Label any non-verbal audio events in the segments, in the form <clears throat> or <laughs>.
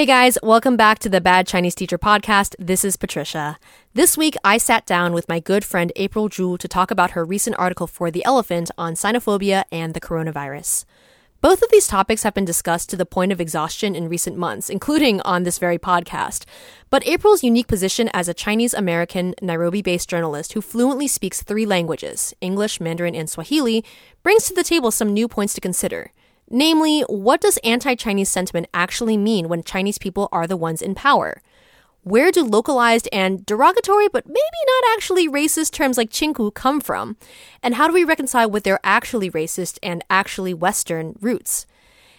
Hey guys, welcome back to the Bad Chinese Teacher podcast. This is Patricia. This week, I sat down with my good friend April Zhu to talk about her recent article for The Elephant on sinophobia and the coronavirus. Both of these topics have been discussed to the point of exhaustion in recent months, including on this very podcast. But April's unique position as a Chinese American, Nairobi based journalist who fluently speaks three languages English, Mandarin, and Swahili brings to the table some new points to consider. Namely, what does anti Chinese sentiment actually mean when Chinese people are the ones in power? Where do localized and derogatory, but maybe not actually racist terms like chinkuu come from? And how do we reconcile with their actually racist and actually Western roots?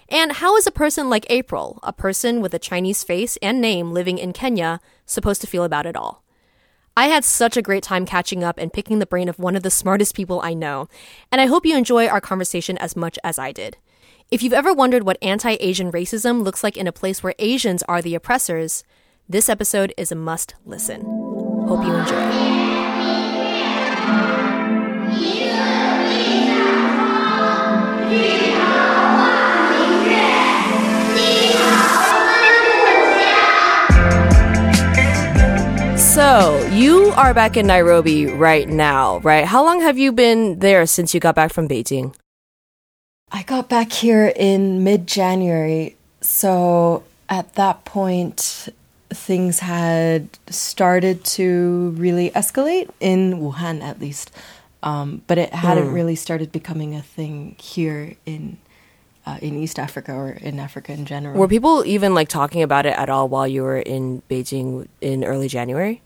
And how is a person like April, a person with a Chinese face and name living in Kenya, supposed to feel about it all? I had such a great time catching up and picking the brain of one of the smartest people I know, and I hope you enjoy our conversation as much as I did. If you've ever wondered what anti Asian racism looks like in a place where Asians are the oppressors, this episode is a must listen. Hope you enjoy. So, you are back in Nairobi right now, right? How long have you been there since you got back from Beijing? I got back here in mid January. So, at that point, things had started to really escalate in Wuhan, at least. Um, but it hadn't mm. really started becoming a thing here in uh, in East Africa or in Africa in general. Were people even like talking about it at all while you were in Beijing in early January?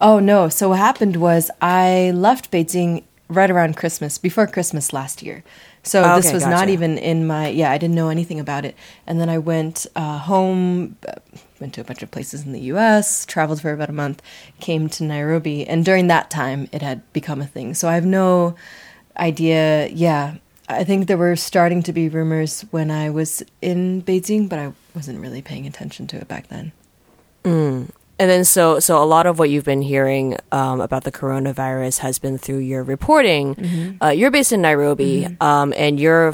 Oh no! So what happened was I left Beijing right around Christmas, before Christmas last year. So oh, this was gotcha. not even in my yeah. I didn't know anything about it, and then I went uh, home went to a bunch of places in the US, traveled for about a month, came to Nairobi, and during that time it had become a thing. So I have no idea. Yeah, I think there were starting to be rumors when I was in Beijing, but I wasn't really paying attention to it back then. Mm. And then, so so a lot of what you've been hearing um, about the coronavirus has been through your reporting. Mm-hmm. Uh, you're based in Nairobi, mm-hmm. um, and you're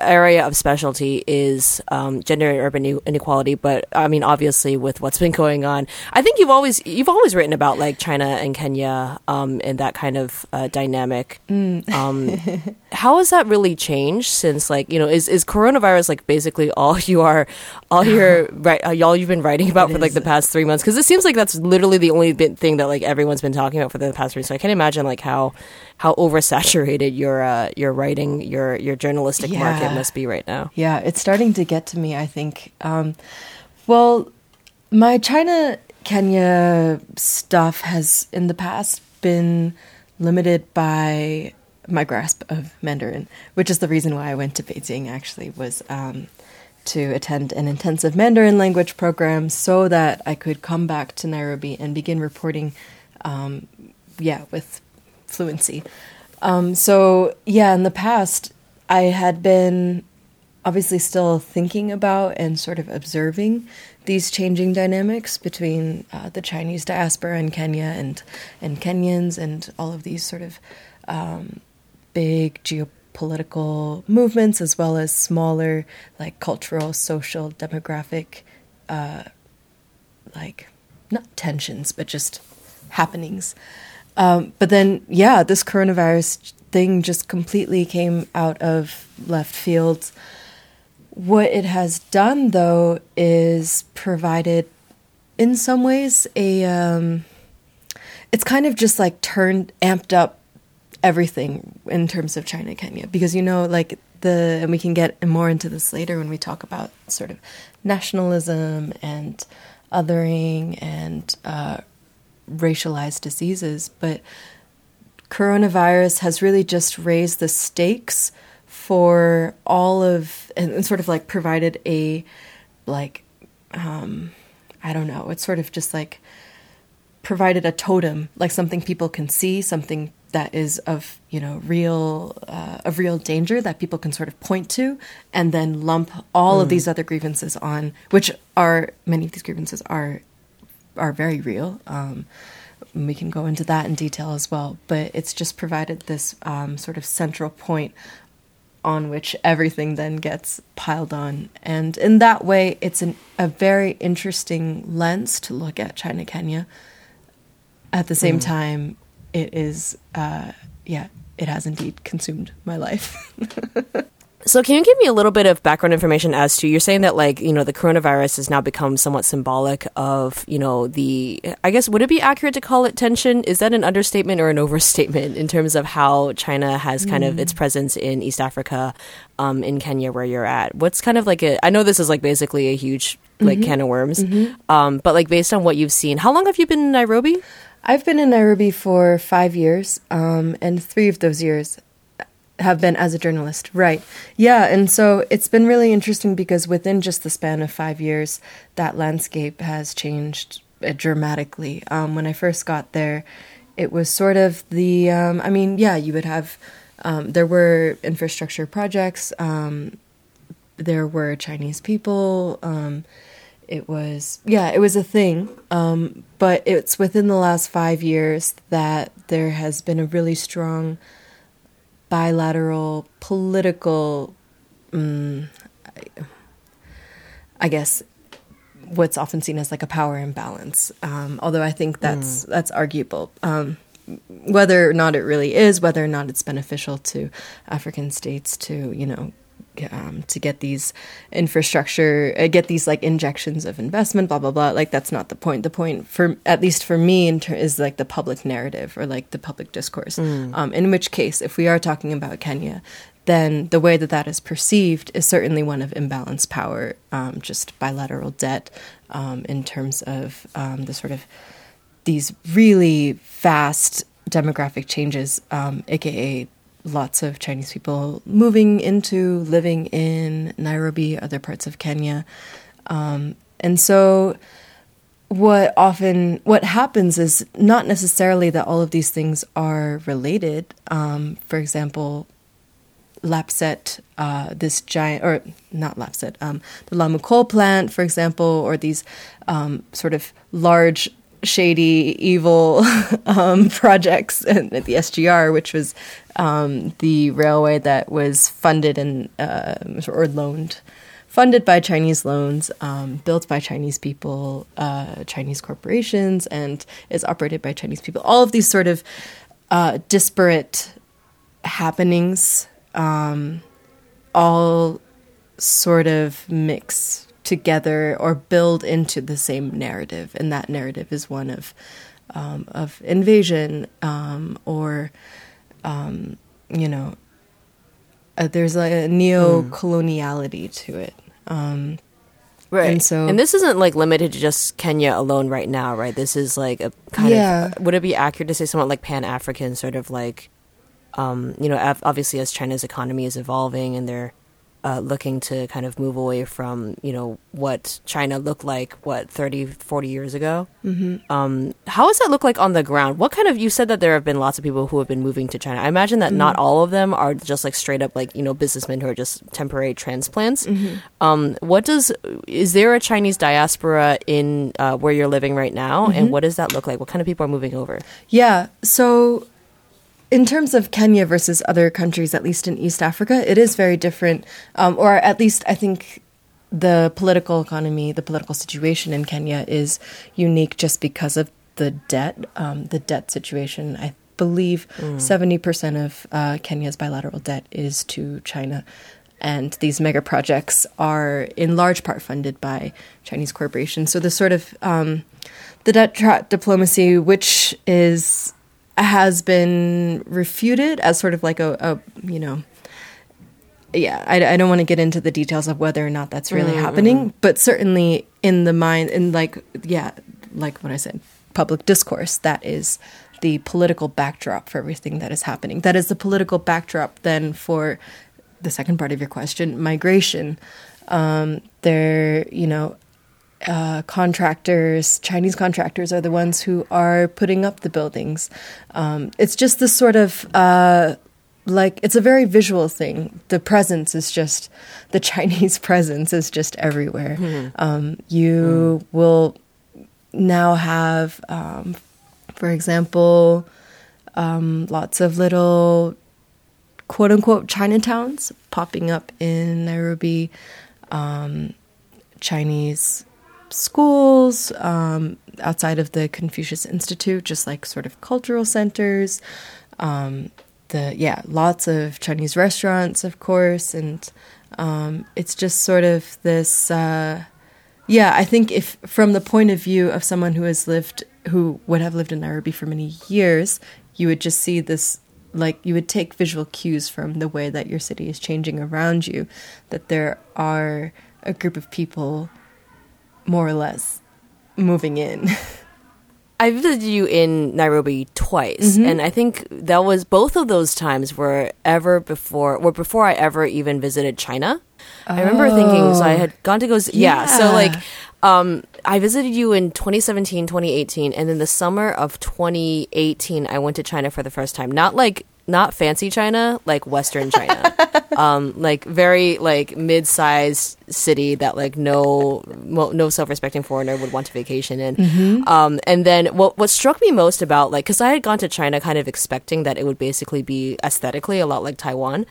area of specialty is um, gender and urban inequality, but I mean, obviously, with what's been going on, I think you've always you've always written about like China and Kenya um, and that kind of uh, dynamic. Mm. Um, <laughs> how has that really changed since like you know is is coronavirus like basically all <laughs> you are all you're right uh, all you've been writing about it for like the past three months because it seems like that's literally the only thing that like everyone's been talking about for the past three. So I can't imagine like how how oversaturated your uh, your writing your your journalistic yeah. market must be right now. Yeah, it's starting to get to me. I think. Um, well, my China Kenya stuff has in the past been limited by my grasp of Mandarin, which is the reason why I went to Beijing. Actually, was um, to attend an intensive Mandarin language program so that I could come back to Nairobi and begin reporting. Um, yeah, with fluency. Um, so, yeah, in the past, I had been obviously still thinking about and sort of observing these changing dynamics between uh, the Chinese diaspora in Kenya and and Kenyans and all of these sort of um, big geopolitical movements as well as smaller like cultural, social, demographic, uh, like not tensions but just happenings. Um, but then, yeah, this coronavirus thing just completely came out of left field. What it has done, though, is provided, in some ways, a. Um, it's kind of just like turned, amped up everything in terms of China, Kenya, because you know, like the, and we can get more into this later when we talk about sort of nationalism and othering and uh, racialized diseases, but coronavirus has really just raised the stakes for all of and, sort of like provided a like um I don't know, it's sort of just like provided a totem, like something people can see, something that is of you know real uh, of real danger that people can sort of point to, and then lump all mm. of these other grievances on, which are many of these grievances are are very real. Um, we can go into that in detail as well. But it's just provided this um, sort of central point on which everything then gets piled on. And in that way, it's an, a very interesting lens to look at China Kenya. At the same time, it is, uh, yeah, it has indeed consumed my life. <laughs> So, can you give me a little bit of background information as to you're saying that like you know the coronavirus has now become somewhat symbolic of you know the I guess would it be accurate to call it tension? Is that an understatement or an <laughs> overstatement in terms of how China has kind of its presence in East Africa, um, in Kenya where you're at? What's kind of like a I know this is like basically a huge like can of worms, um, but like based on what you've seen, how long have you been in Nairobi? I've been in Nairobi for five years, um, and three of those years have been as a journalist. Right. Yeah. And so it's been really interesting because within just the span of five years, that landscape has changed uh, dramatically. Um, when I first got there, it was sort of the, um, I mean, yeah, you would have, um, there were infrastructure projects, um, there were Chinese people. Um, it was, yeah, it was a thing. Um, but it's within the last five years that there has been a really strong bilateral political, um, I, guess, what's often seen as like a power imbalance. Um, although I think that's that's arguable. Um, whether or not it really is, whether or not it's beneficial to African states to you know um, to get these infrastructure, uh, get these like injections of investment, blah blah blah. Like that's not the point. The point for at least for me in ter- is like the public narrative or like the public discourse. Um, in which case, if we are talking about Kenya, then the way that that is perceived is certainly one of imbalanced power, um, just bilateral debt um, in terms of um, the sort of these really fast demographic changes, um, aka lots of Chinese people moving into living in Nairobi, other parts of Kenya. Um, and so what often what happens is not necessarily that all of these things are related. Um, for example, LAPSSET, uh, this giant, or not LAPSSET, um, the coal plant, for example, or these um, sort of large, shady, evil <laughs> um, projects at the SGR, which was um, the railway that was funded and uh, or loaned, funded by Chinese loans, um, built by Chinese people, uh, Chinese corporations, and is operated by Chinese people. All of these sort of uh, disparate happenings um, all sort of mix together or build into the same narrative, and that narrative is one of um, of invasion um, or um, you know uh, there's like a neo coloniality to it. Um, Right. And so- and this isn't like limited to just Kenya alone right now, right? This is like a kind Yeah. of would it be accurate to say somewhat like Pan African sort of like um, you know, obviously as China's economy is evolving and they're uh, looking to kind of move away from, you know, what China looked like, what, 30, 40 years ago? Mm-hmm. Um, how does that look like on the ground? What kind of, you said that there have been lots of people who have been moving to China. I imagine that not all of them are just like straight up like, you know, businessmen who are just temporary transplants. Um, what does, is there a Chinese diaspora in uh, where you're living right now? And what does that look like? What kind of people are moving over? Yeah. So, in terms of Kenya versus other countries, at least in East Africa, it is very different. Um, or at least I think the political economy, the political situation in Kenya is unique just because of the debt, um, the debt situation. I believe 70% of uh, Kenya's bilateral debt is to China. And these mega projects are in large part funded by Chinese corporations. So the sort of um, the debt trap diplomacy, which is has been refuted as sort of like a, a you know yeah I, I don't want to get into the details of whether or not that's really happening but certainly in the mind in like yeah like what i said public discourse that is the political backdrop for everything that is happening. That is the political backdrop then for the second part of your question migration. Um, they're you know uh, contractors, Chinese contractors, are the ones who are putting up the buildings. Um, it's just this sort of uh, like it's a very visual thing. The presence is just the <laughs> Chinese presence is just everywhere. Um, you will now have, um, for example, um, lots of little quote unquote Chinatowns popping up in Nairobi, um, Chinese schools um, outside of the Confucius Institute, just like sort of cultural centers. Um, the yeah, lots of Chinese restaurants, of course, and um, it's just sort of this. Uh, yeah, I think if from the point of view of someone who has lived, who would have lived in Nairobi for many years, you would just see this like you would take visual cues from the way that your city is changing around you that there are a group of people more or less moving in <laughs> I visited you in Nairobi twice, Mm-hmm. and I think that was both of those times were ever before, were before I ever even visited China. I remember thinking, so I had gone to go, s- yeah. So like, um, I visited you in 2017, 2018, and then the summer of 2018, I went to China for the first time. Not like, not fancy China, like Western China. <laughs> um, like very like mid-sized city that like no mo- no self-respecting foreigner would want to vacation in. Um, and then what what struck me most about like because I had gone to China kind of expecting that it would basically be aesthetically a lot like Taiwan,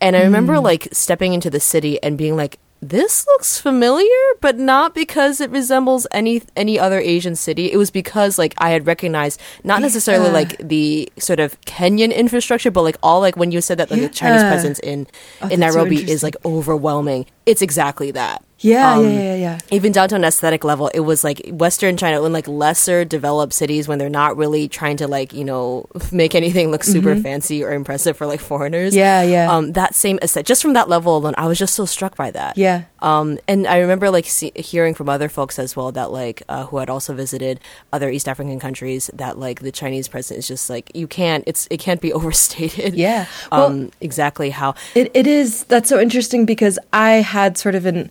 and I remember like stepping into the city and being like. This looks familiar, but not because it resembles any any other Asian city. It was because like I had recognized not necessarily Yeah. like the sort of Kenyan infrastructure, but like all like when you said that like the Chinese presence in Oh, in that's so Nairobi is like overwhelming. It's exactly that. Yeah Um, yeah yeah yeah Even down to an aesthetic level, it was like Western China in like lesser developed cities when they're not really trying to like you know <laughs> make anything look super fancy or impressive for like foreigners. Mm-hmm. Yeah, yeah. Um, that same aesthetic, just from that level alone, I was just so struck by that. yeah Um, and I remember like see, hearing from other folks as well that like uh, who had also visited other East African countries that like the Chinese presence is just like you can't it's it can't be <laughs> overstated. Yeah. Well- um, exactly how It it is that's so interesting because I had sort of an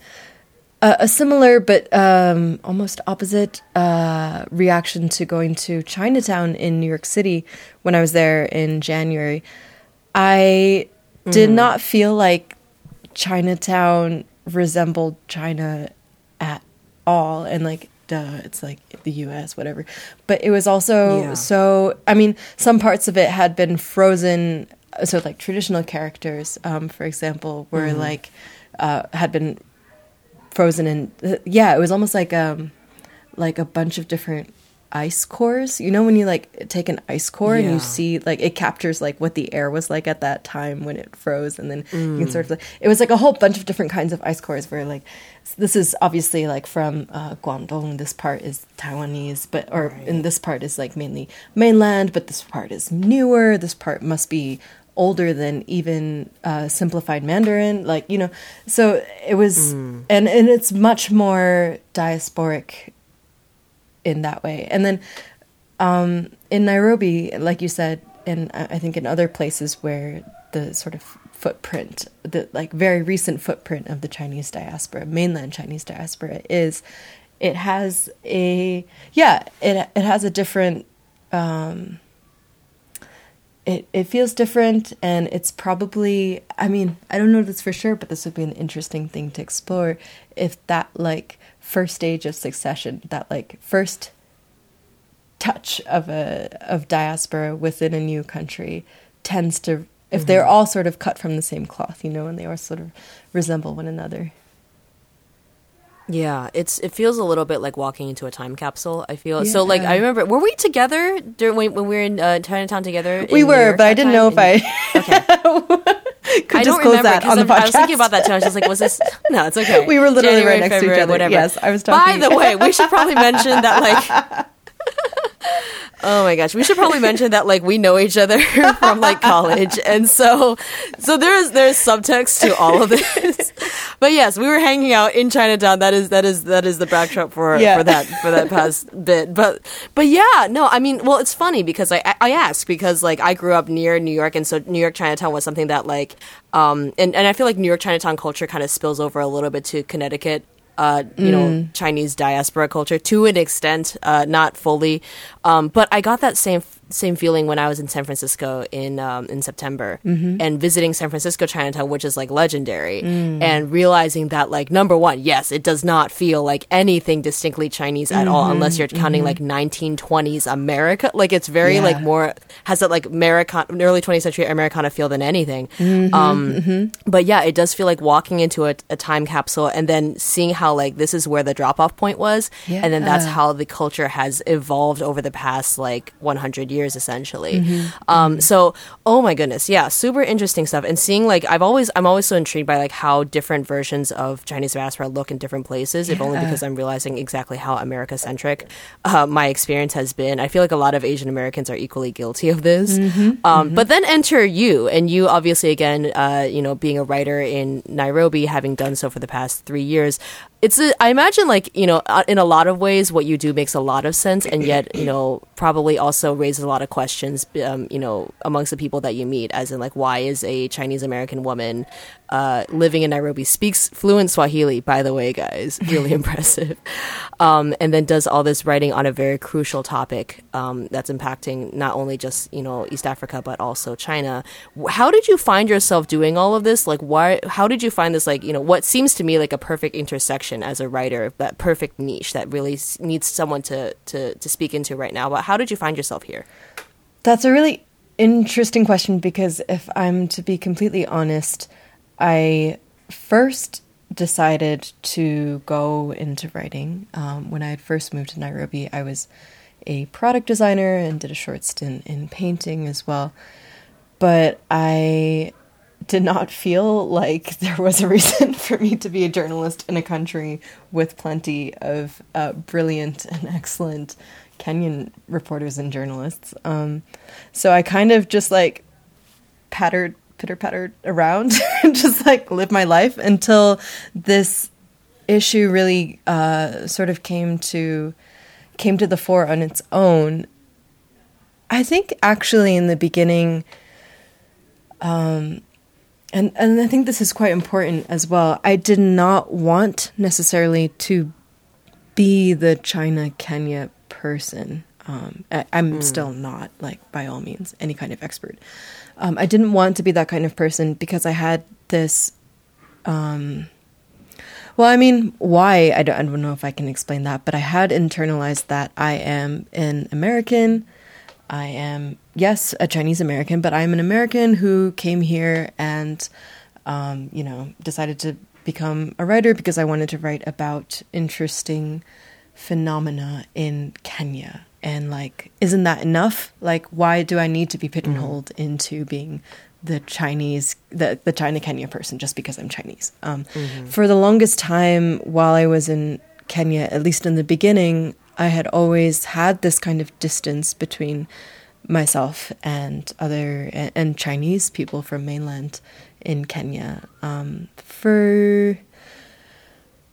a, a similar but um, almost opposite uh, reaction to going to Chinatown in New York City when I was there in January. I did not feel like Chinatown resembled China at all, and like. Duh, it's like the U.S., whatever. But it was also Yeah. so. I mean, some parts of it had been frozen. So, like traditional characters, um, for example, were like uh, had been frozen in. uh, Yeah, it was almost like um, like a bunch of different ice cores. You know, when you like take an ice core and you see like it captures like what the air was like at that time when it froze, and then you can sort of like it was like a whole bunch of different kinds of ice cores. Where like this is obviously like from uh, Guangdong. This part is Taiwanese, but or and this part is like mainly mainland, but this part is newer. This part must be older than even uh, simplified Mandarin. Like you know, so it was, and and it's much more diasporic in that way. And then um, in Nairobi, like you said, and I I think in other places where the sort of footprint, the like very recent footprint of the Chinese diaspora, mainland Chinese diaspora, is it has a yeah, it it has a different. Um, it, it feels different and it's probably i mean i don't know this for sure but this would be an interesting thing to explore if that like first stage of succession that like first touch of a of diaspora within a new country tends to if mm-hmm. they're all sort of cut from the same cloth you know and they all sort of resemble one another Yeah, it's it feels a little bit like walking into a time capsule. I feel so like I remember were we together during when, when we were in uh, Chinatown together? we were but i didn't know if i <laughs> could I don't disclose remember that on the podcast I was thinking about that too. I was just like, was this? <laughs> No, it's okay. We were literally January, right next to each other. Whatever. Yes, I was By the way, we should probably mention that like. <laughs> Oh my gosh, we should probably mention that like we know each other <laughs> from like college, and so so there's there's subtext to all of this. <laughs> But yes, we were hanging out in Chinatown. That is that is that is the backdrop for Yeah. for that for that past <laughs> bit. But but yeah, no, I mean, well, it's funny because I I ask because like I grew up near New York, and so New York Chinatown was something that like um and and I feel like New York Chinatown culture kind of spills over a little bit to Connecticut uh, you know, Chinese diaspora culture to an extent, uh, not fully. Um, but I got that same same feeling when I was in San Francisco in um, in September mm-hmm. and visiting San Francisco Chinatown, which is like legendary, mm. and realizing that like number one, yes, it does not feel like anything distinctly Chinese at all, mm-hmm. unless you're counting mm-hmm. like 1920s America. Like it's very Yeah. like more has that like American early 20th century Americana feel than anything. um, But yeah, it does feel like walking into a, a time capsule and then seeing how like this is where the drop off point was, and then that's how the culture has evolved over the past like 100 years essentially. Mm-hmm. Um, so oh my goodness, yeah, super interesting stuff. And seeing like I've always I'm always so intrigued by like how different versions of Chinese diaspora look in different places. If only because I'm realizing exactly how America centric uh, my experience has been. I feel like a lot of Asian Americans are equally guilty of this. Mm-hmm. Um, But then enter you, and you obviously again, uh, you know, being a writer in Nairobi, having done so for the past three years. It's a, I imagine like you know uh, in a lot of ways what you do makes a lot of sense and yet you know probably also raises a lot of questions um, you know amongst the people that you meet as in like why is a Chinese American woman uh, living in Nairobi speaks fluent Swahili by the way guys <laughs> really impressive um, and then does all this writing on a very crucial topic um, that's impacting not only just you know East Africa but also China. How did you find yourself doing all of this? Like, why? How did you find this? Like, you know, what seems to me like a perfect intersection as a writer, that perfect niche that really s- needs someone to to to speak into right now. But how did you find yourself here? That's a really interesting question because if I'm to be completely honest, I first decided to go into writing. Um, when I had first moved to Nairobi, I was a product designer and did a short stint in painting as well. But I did not feel like <laughs> there was a reason <laughs> for me to be a journalist in a country with plenty of uh, brilliant and <laughs> excellent Kenyan reporters and journalists. Um, so I kind of just like pattered, pitter pattered around, <laughs> and just like live my life until this issue really uh, sort of came to came to the fore on its own. I think actually in the beginning, um, and and I think this is quite important as well. I did not want necessarily to be the China Kenya person. Um, I, I'm still not like by all means any kind of expert. Um, I didn't want to be that kind of person because I had this. Um, well, I mean, why? I don't, I don't know if I can explain that, but I had internalized that I am an American. I am, yes, a Chinese American, but I'm an American who came here and, um, you know, decided to become a writer because I wanted to write about interesting phenomena in Kenya. And, like, isn't that enough? Like, why do I need to be pigeonholed into being the Chinese, the, the China Kenya person just because I'm Chinese? Um, For the longest time while I was in Kenya, at least in the beginning, I had always had this kind of distance between myself and other and, and Chinese people from mainland in Kenya um, for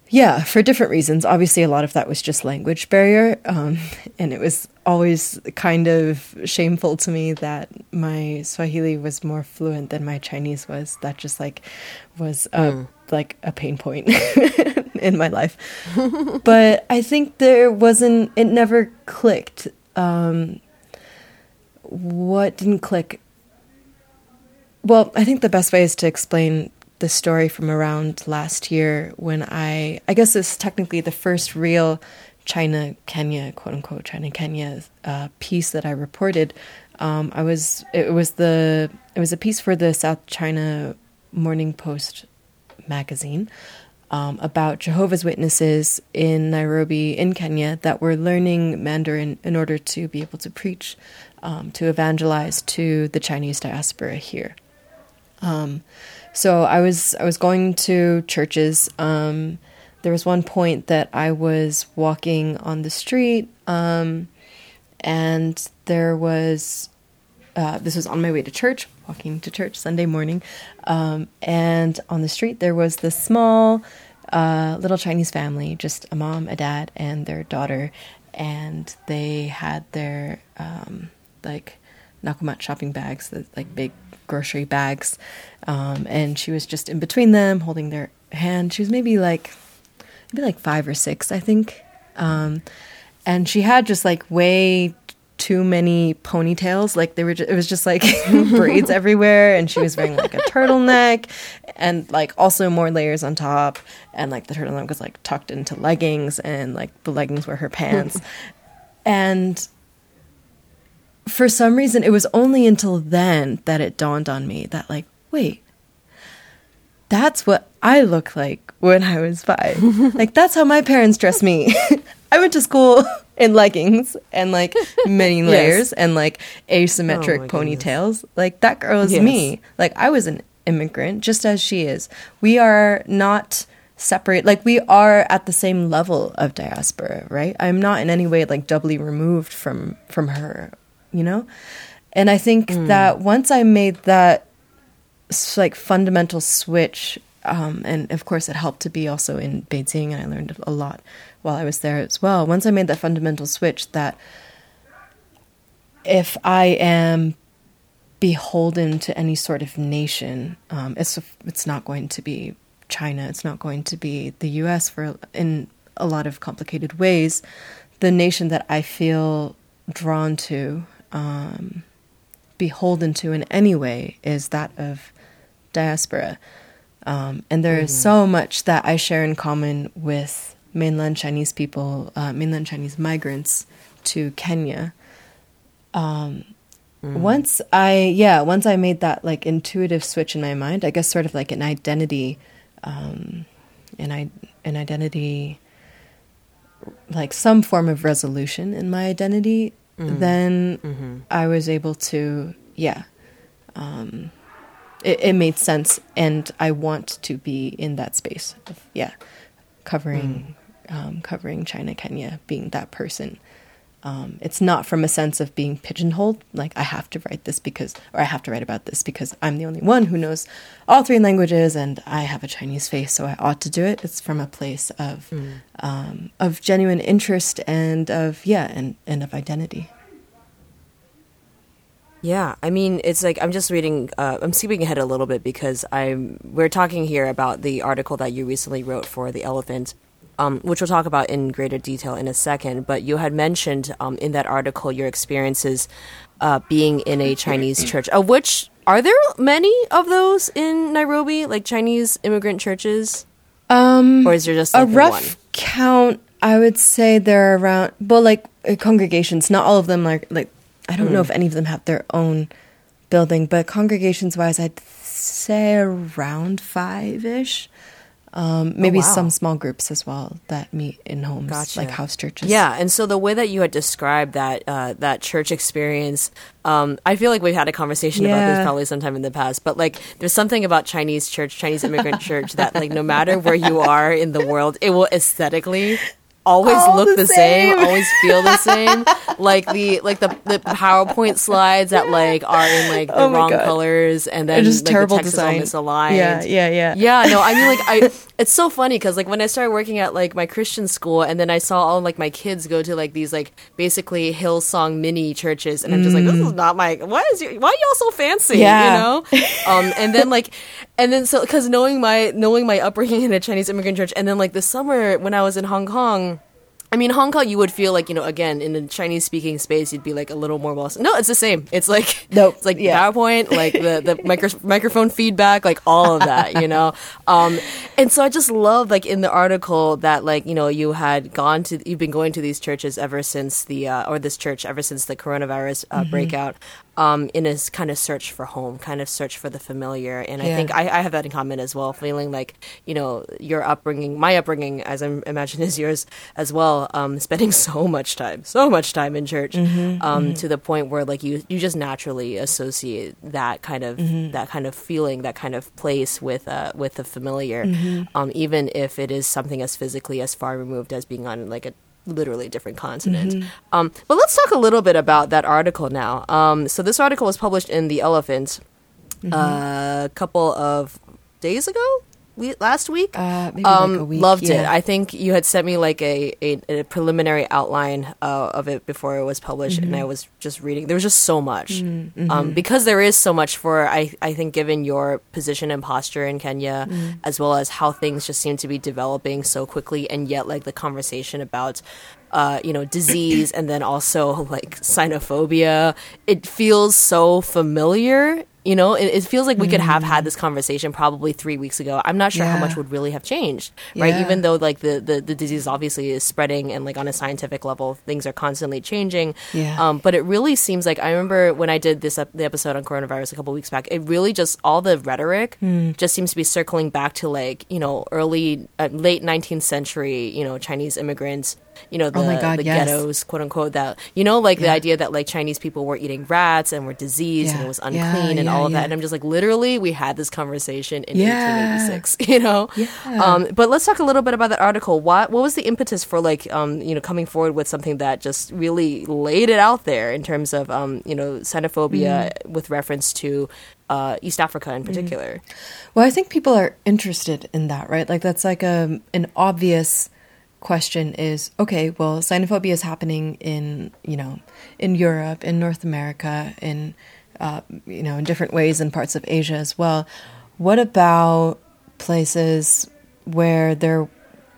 yeah for different reasons. Obviously, a lot of that was just language barrier, um, <laughs> and it was always kind of shameful to me that my Swahili was more fluent than my Chinese was. That just like was a, like a pain point <laughs> in my life. but I think there wasn't. It never clicked. Um, what didn't click? Well, I think the best way is to explain the story from around last year when I, I guess this is technically the first real China Kenya, quote unquote, China Kenya uh, piece that I reported. Um, I was, it was the, it was a piece for the South China Morning Post magazine um, about Jehovah's Witnesses in Nairobi, in Kenya, that were learning Mandarin in order to be able to preach, um, to evangelize to the Chinese diaspora here. Um, so I was I was going to churches. Um, there was one point that I was walking on the street, um, and there was uh, this was on my way to church, walking to church Sunday morning, um, and on the street there was this small uh, little Chinese family, just a mom, a dad, and their daughter, and they had their um, like Nakumatt shopping bags, the like big grocery bags, um, and she was just in between them, holding their hand. She was maybe like maybe like five or six, I think, um, and she had just like way too many ponytails. Like they were, ju- it was just like <laughs> braids <laughs> everywhere, and she was wearing like a turtleneck, and like also more layers on top, and like the turtleneck was like tucked into leggings, and like the leggings were her pants, <laughs> and for some reason, it was only until then that it dawned on me that like, wait, that's what I look like when I was five. <laughs> like that's how my parents dressed me. <laughs> I went to school <laughs> in leggings and like many layers and like asymmetric Oh my goodness. ponytails. Like that girl is Yes. me. Like I was an immigrant just as she is. We are not separate like we are at the same level of diaspora, right? I'm not in any way like doubly removed from from her, you know? And I think that once I made that like fundamental switch um, and of course it helped to be also in beijing and i learned a lot while i was there as well once i made that fundamental switch that if i am beholden to any sort of nation um, it's it's not going to be china it's not going to be the us for in a lot of complicated ways the nation that i feel drawn to um, beholden to in any way is that of diaspora. Um, and there is so much that I share in common with mainland Chinese people, uh, mainland Chinese migrants to Kenya. Um, Once I, yeah, once I made that like intuitive switch in my mind, I guess sort of like an identity, um, an, I- an identity, like some form of resolution in my identity, then I was able to, yeah, um, it, it made sense, and I want to be in that space. Of, yeah, covering, um, covering China, Kenya, being that person. Um, it's not from a sense of being pigeonholed, like I have to write this because, or I have to write about this because I'm the only one who knows all three languages and I have a Chinese face, so I ought to do it. It's from a place of, um, of genuine interest and of yeah, and and of identity. Yeah, I mean, it's like I'm just reading. Uh, I'm skipping ahead a little bit because I'm. We're talking here about the article that you recently wrote for the Elephant, um, which we'll talk about in greater detail in a second. But you had mentioned um, in that article your experiences uh, being in a Chinese church, of which are there many of those in Nairobi, like Chinese immigrant churches, Um, or is there just a like the rough one? count i would say there are around well like uh, congregations not all of them are like i don't know Hmm. if any of them have their own building but congregations wise i'd say around five-ish um, maybe Oh, wow. some small groups as well that meet in homes Gotcha. like house churches Yeah, and so the way that you had described that uh, that church experience, um, I feel like we've had a conversation about this probably sometime in the past. But like, there's something about Chinese church, Chinese immigrant <laughs> church, that like no matter where you are in the world, it will aesthetically always All look the the, same. same. always feel the <laughs> same. like the like the, the PowerPoint slides that like are in like the Oh wrong God. colors, and then just like, terrible the text design. is all misaligned. yeah yeah yeah Yeah, no, I mean, like, I, <laughs> it's so funny because, like, when I started working at, like, my Christian school and then I saw all, like, my kids go to, like, these, like, basically Hillsong mini churches, and I'm just like, this is not my, why is you, why are y'all so fancy, Mm. Yeah. you know? <laughs> Um, and then, like, and then, so, because knowing my, knowing my upbringing in a Chinese immigrant church, and then, like, the summer when I was in Hong Kong, I mean, Hong Kong, you would feel like, you know, again, in a Chinese speaking space, you'd be like a little more well. No, it's the same. It's like, Nope. it's like Yeah. PowerPoint, like the, the <laughs> micro- microphone feedback, like all of that, you know? Um, and so I just love, like, in the article that, like, you know, you had gone to, you've been going to these churches ever since the, uh, or this church ever since the coronavirus uh, breakout, um, in his kind of search for home, kind of search for the familiar. And I think I, I have that in common as well, feeling like, you know, your upbringing, my upbringing, as I imagine <laughs> is yours as well, um, spending <laughs> so much time, so much time in church, um, to the point where like you, you just naturally associate that kind of, that kind of feeling, that kind of place with, uh, with the familiar, um, even if it is something as physically as far removed as being on like a literally different continent. Um, but let's talk a little bit about that article now. Um, so this article was published in The Elephant a couple of days ago, last week. Uh, maybe um, like a week. loved it. I think you had sent me like a, a, a preliminary outline uh, of it before it was published, and Mm-hmm. I was just reading. There was just so much Mm, um, because there is so much for I I think given your position and posture in Kenya, as well as how things just seem to be developing so quickly, and yet like the conversation about uh, you know, disease, and then also like <laughs> xenophobia. It feels so familiar you know, it, it feels like we mm. could have had mm. this conversation probably three weeks ago. I'm not sure yeah. how much would really have changed, right? Yeah. Even though like the, the, the disease obviously is spreading and like on a scientific level, things are constantly changing. Yeah. Um, but it really seems like I remember when I did this the episode on coronavirus a couple weeks back. It really just all the rhetoric mm. just seems to be circling back to like you know early uh, late 19th century you know Chinese immigrants you know the, oh God, the yes. ghettos quote unquote that you know like yeah. the idea that like chinese people were eating rats and were diseased yeah. and it was unclean yeah, and all of that and i'm just like literally we had this conversation in 1886 <laughs> you know um, but let's talk a little bit about that article what what was the impetus for like um, you know coming forward with something that just really laid it out there in terms of um, you know xenophobia mm. with reference to uh, East Africa in mm. particular. Mm. Well, I think people are interested in that, right? Like that's like a um, an obvious question is okay, well, xenophobia is happening in, you know, in Europe, in North America, in, uh, you know, in different ways in parts of Asia as well. What about places where there,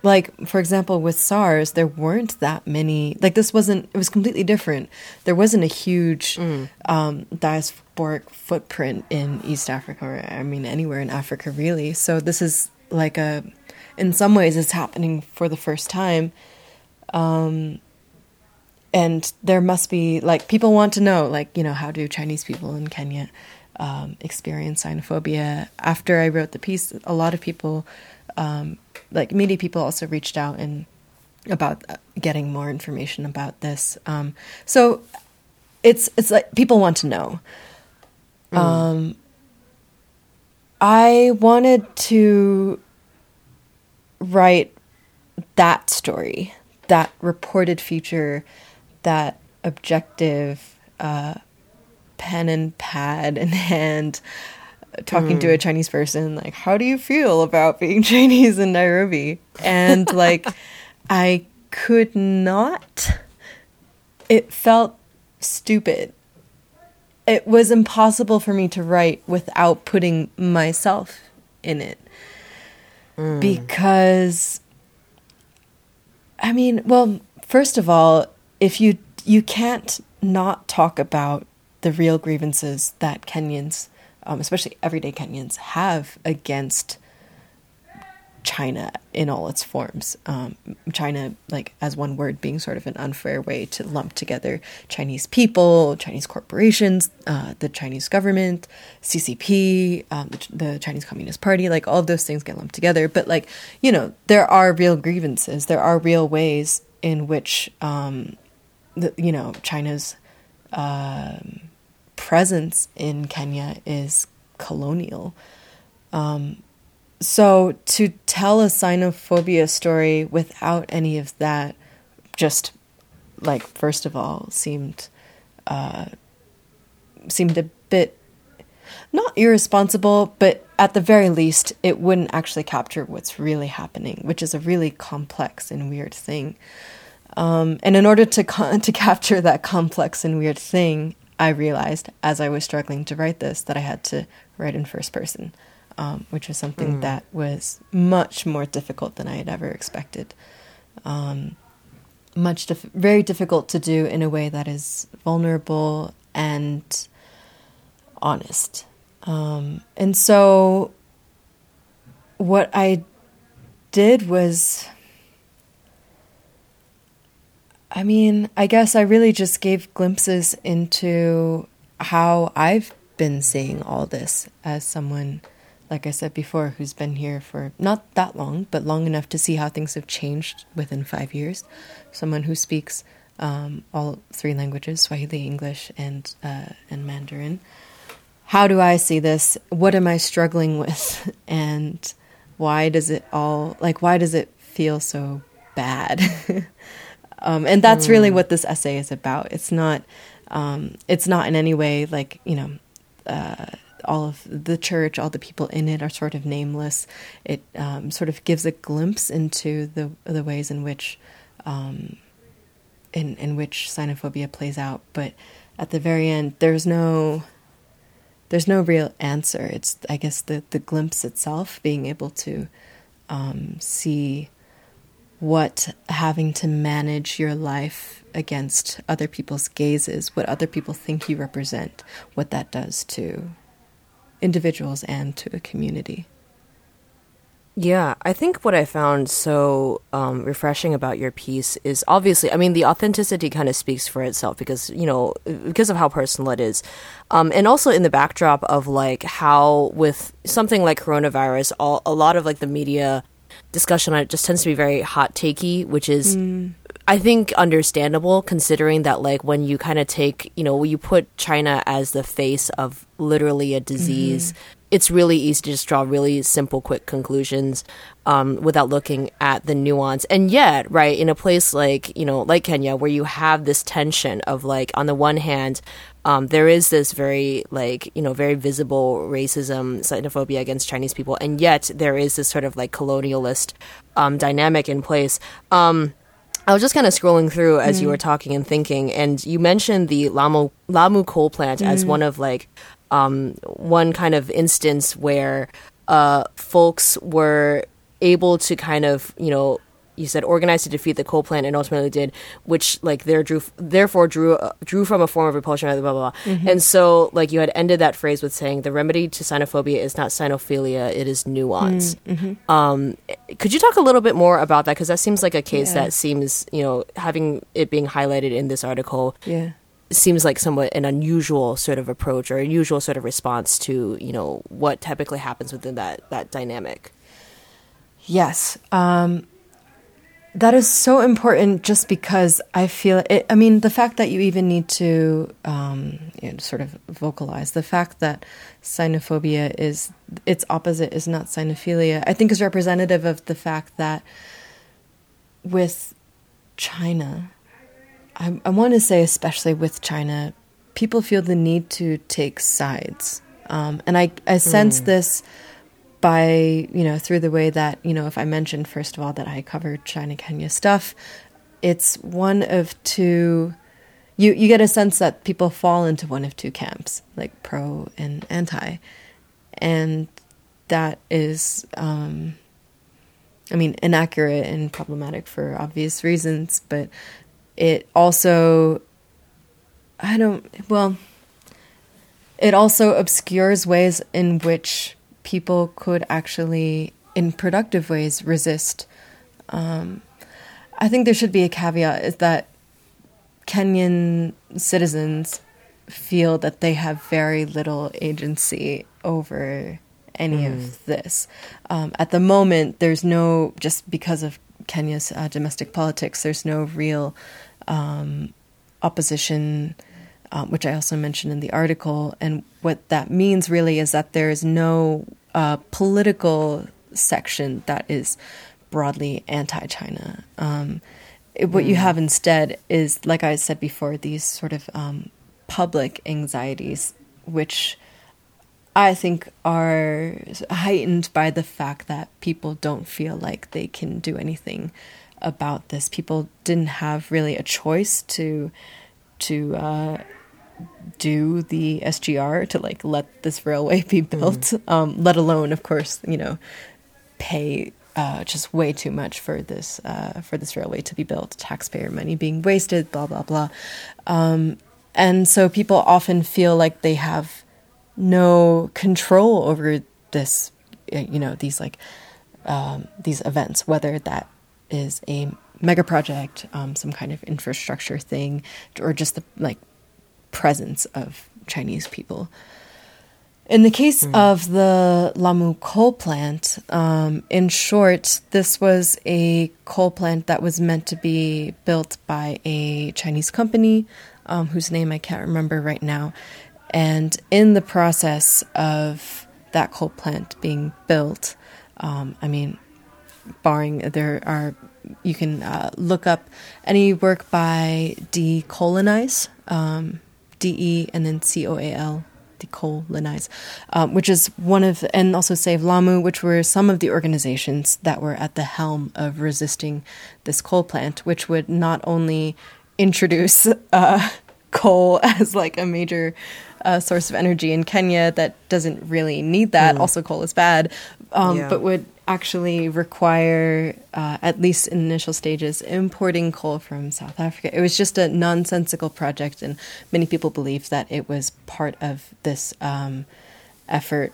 like, for example, with SARS, there weren't that many, like, this wasn't, it was completely different. There wasn't a huge mm. um, diasporic footprint in East Africa, or I mean, anywhere in Africa, really. So this is like a, in some ways it's happening for the first time. Um, and there must be like people want to know like you know how do Chinese people in Kenya um, experience xenophobia? After I wrote the piece, a lot of people, um, like media people, also reached out and about uh, getting more information about this. Um, so it's it's like people want to know. Mm. Um, I wanted to write that story, that reported future, that objective uh, pen and pad in <laughs> hand, talking mm. to a hmm. Chinese person, like, how do you feel about being <laughs> Chinese in Nairobi? And like, <laughs> I could not. It felt stupid. It was impossible for me to write without putting myself in it mm. because I mean, well, first of all, if you you can't not talk about the real grievances that Kenyans, um, especially everyday Kenyans, have against China in all its forms. Um, China, like as one word, being sort of an unfair way to lump together Chinese people, Chinese corporations, uh, the Chinese government, CCP, um, the, Chinese Communist Party, like all of those things get lumped together. But like you know, there are real grievances. There are real ways in which um, the, you know China's um, presence in Kenya is colonial. Um, so to tell a xenophobia story without any of that just like first of all seemed uh, seemed a bit not irresponsible but at the very least it wouldn't actually capture what's really happening which is a really complex and weird thing. Um, and in order to con- to capture that complex and weird thing i realized as i was struggling to write this that i had to write in first person um, which was something mm. that was much more difficult than I had ever expected. Um, much dif- very difficult to do in a way that is vulnerable and honest. Um, and so, what I did was, I mean, I guess I really just gave glimpses into how I've been seeing all this as someone like I said before, who's been here for not that long, but long enough to see how things have changed within five years. Someone who speaks um, all three languages Swahili, English, and, uh, and Mandarin. How do I see this? What am I struggling with? <laughs> And why does it all, like, why does it feel so bad? <laughs> um, and that's mm. really what this essay is about. It's not, um, it's not in any way like, you know, uh, all of the church, all the people in it are sort of nameless. It um, sort of gives a glimpse into the the ways in which um, in in which xenophobia plays out. But at the very end, there's no there's no real answer. It's I guess the the glimpse itself, being able to um, see what having to manage your life against other people's gazes, what other people think you represent, what that does to individuals and to a community. Yeah, I think what I found so um, refreshing about your piece is obviously, I mean, the authenticity kind of speaks for itself because, you know, because of how personal it is. Um, and also in the backdrop of like how, with something like coronavirus, all, a lot of like the media discussion on it just tends to be very hot takey, which is. Mm. I think understandable considering that like when you kind of take, you know, you put China as the face of literally a disease, mm it's really easy to just draw really simple, quick conclusions um, without looking at the nuance. And yet, right, in a place like, you know, like Kenya, where you have this tension of like, on the one hand, um, there is this very, like, you know, very visible racism, xenophobia against Chinese people. And yet, there is this sort of like colonialist um, dynamic in place. Um, I was just kind of scrolling through as mm. you were talking and thinking, and you mentioned the Lamu Lamu coal plant mm. as one of like um, one kind of instance where uh, folks were able to kind of, you know, you said organized to defeat the coal plant and ultimately did, which like there drew therefore drew uh, drew from a form of repulsion, blah blah blah. Mm-hmm. And so like you had ended that phrase with saying the remedy to xenophobia is not xenophilia, it is nuance. Mm, mm-hmm. Um, could you talk a little bit more about that because that seems like a case yeah. that seems you know having it being highlighted in this article. Yeah seems like somewhat an unusual sort of approach or unusual sort of response to you know what typically happens within that that dynamic. Yes, um, that is so important. Just because I feel it. I mean, the fact that you even need to um, you know, sort of vocalize the fact that xenophobia is its opposite is not xenophilia. I think is representative of the fact that with China I, I want to say, especially with China, people feel the need to take sides. Um, and I, I sense mm. this by, you know, through the way that, you know, if I mentioned, first of all, that I covered China Kenya stuff, it's one of two. You, you get a sense that people fall into one of two camps, like pro and anti. And that is, um, I mean, inaccurate and problematic for obvious reasons, but it also, I don't, well, it also obscures ways in which people could actually, in productive ways, resist. Um, I think there should be a caveat is that Kenyan citizens feel that they have very little agency over any mm. of this. Um, at the moment, there's no, just because of Kenya's uh, domestic politics, there's no real um, opposition, um, which I also mentioned in the article. And what that means really is that there is no uh, political section that is broadly anti China. Um, what mm. you have instead is, like I said before, these sort of um, public anxieties, which I think are heightened by the fact that people don't feel like they can do anything about this. People didn't have really a choice to to uh, do the SGR to like let this railway be mm-hmm. built, mm. um, let alone, of course, you know, pay uh, just way too much for this uh, for this railway to be built, taxpayer money being wasted, blah blah blah, um, and so people often feel like they have no control over this, you know, these like um, these events, whether that is a mega project, um, some kind of infrastructure thing, or just the like presence of Chinese people. In the case mm. of the Lamu coal plant, um, in short, this was a coal plant that was meant to be built by a Chinese company um, whose name I can't remember right now. And in the process of that coal plant being built, um, I mean, barring there are you can uh, look up any work by decolonize um, de and then c-o-a-l deCOALonize um, which is one of and also save lamu which were some of the organizations that were at the helm of resisting this coal plant which would not only introduce uh, <laughs> coal <laughs> as like a major uh, source of energy in Kenya that doesn't really need that. Mm. Also, coal is bad, um, yeah. but would actually require, uh, at least in initial stages, importing coal from South Africa. It was just a nonsensical project, and many people believe that it was part of this um, effort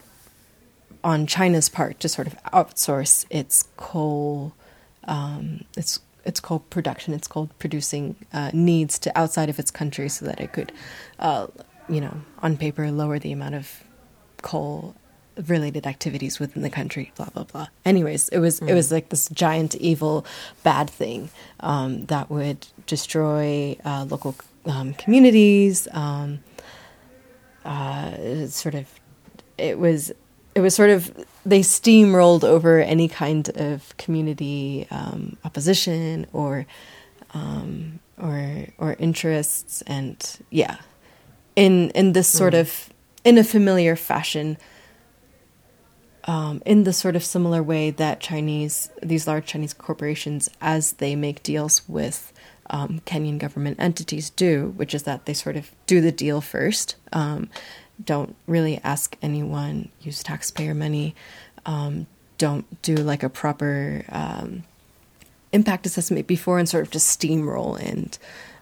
on China's part to sort of outsource its coal, um, its its coal production, its coal producing uh, needs to outside of its country, so that it could, uh, you know, on paper, lower the amount of coal related activities within the country blah blah blah anyways it was mm. it was like this giant evil bad thing um, that would destroy uh, local um, communities um, uh, sort of it was it was sort of they steamrolled over any kind of community um, opposition or um, or or interests and yeah in in this sort mm. of in a familiar fashion um, in the sort of similar way that Chinese, these large Chinese corporations, as they make deals with um, Kenyan government entities, do, which is that they sort of do the deal first, um, don't really ask anyone, use taxpayer money, um, don't do like a proper um, impact assessment before, and sort of just steamroll and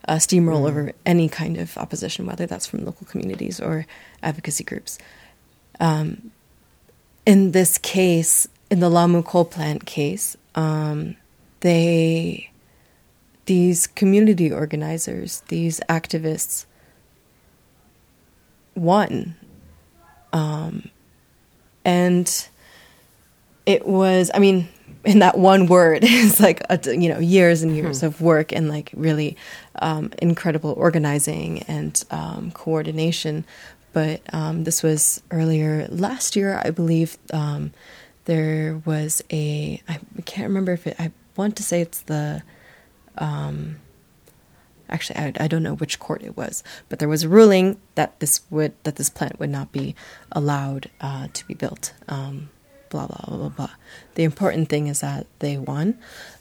uh, steamroll mm. over any kind of opposition, whether that's from local communities or advocacy groups. Um, in this case, in the Lamu coal plant case, um, they, these community organizers, these activists, won. Um, and it was, I mean, in that one word <laughs> it's like a, you know years and years hmm. of work and like really um, incredible organizing and um, coordination but um, this was earlier last year, I believe. Um, there was a I can't remember if it. I want to say it's the. Um, actually, I, I don't know which court it was, but there was a ruling that this would that this plant would not be allowed uh, to be built. Um, blah blah blah blah blah. The important thing is that they won,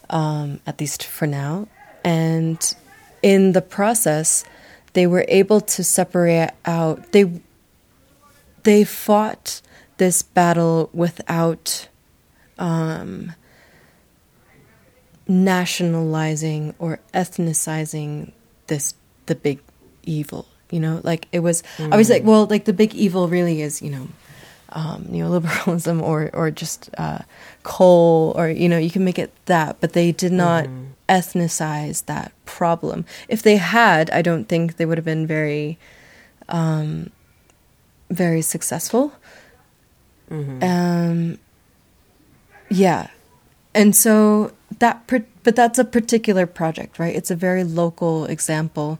um, at least for now, and in the process they were able to separate out they they fought this battle without um, nationalizing or ethnicizing this the big evil you know like it was mm. i was like well like the big evil really is you know um, neoliberalism or or just uh, coal or you know you can make it that but they did not mm ethnicize that problem. If they had, I don't think they would have been very, um, very successful. Mm-hmm. Um, yeah, and so that, but that's a particular project, right? It's a very local example.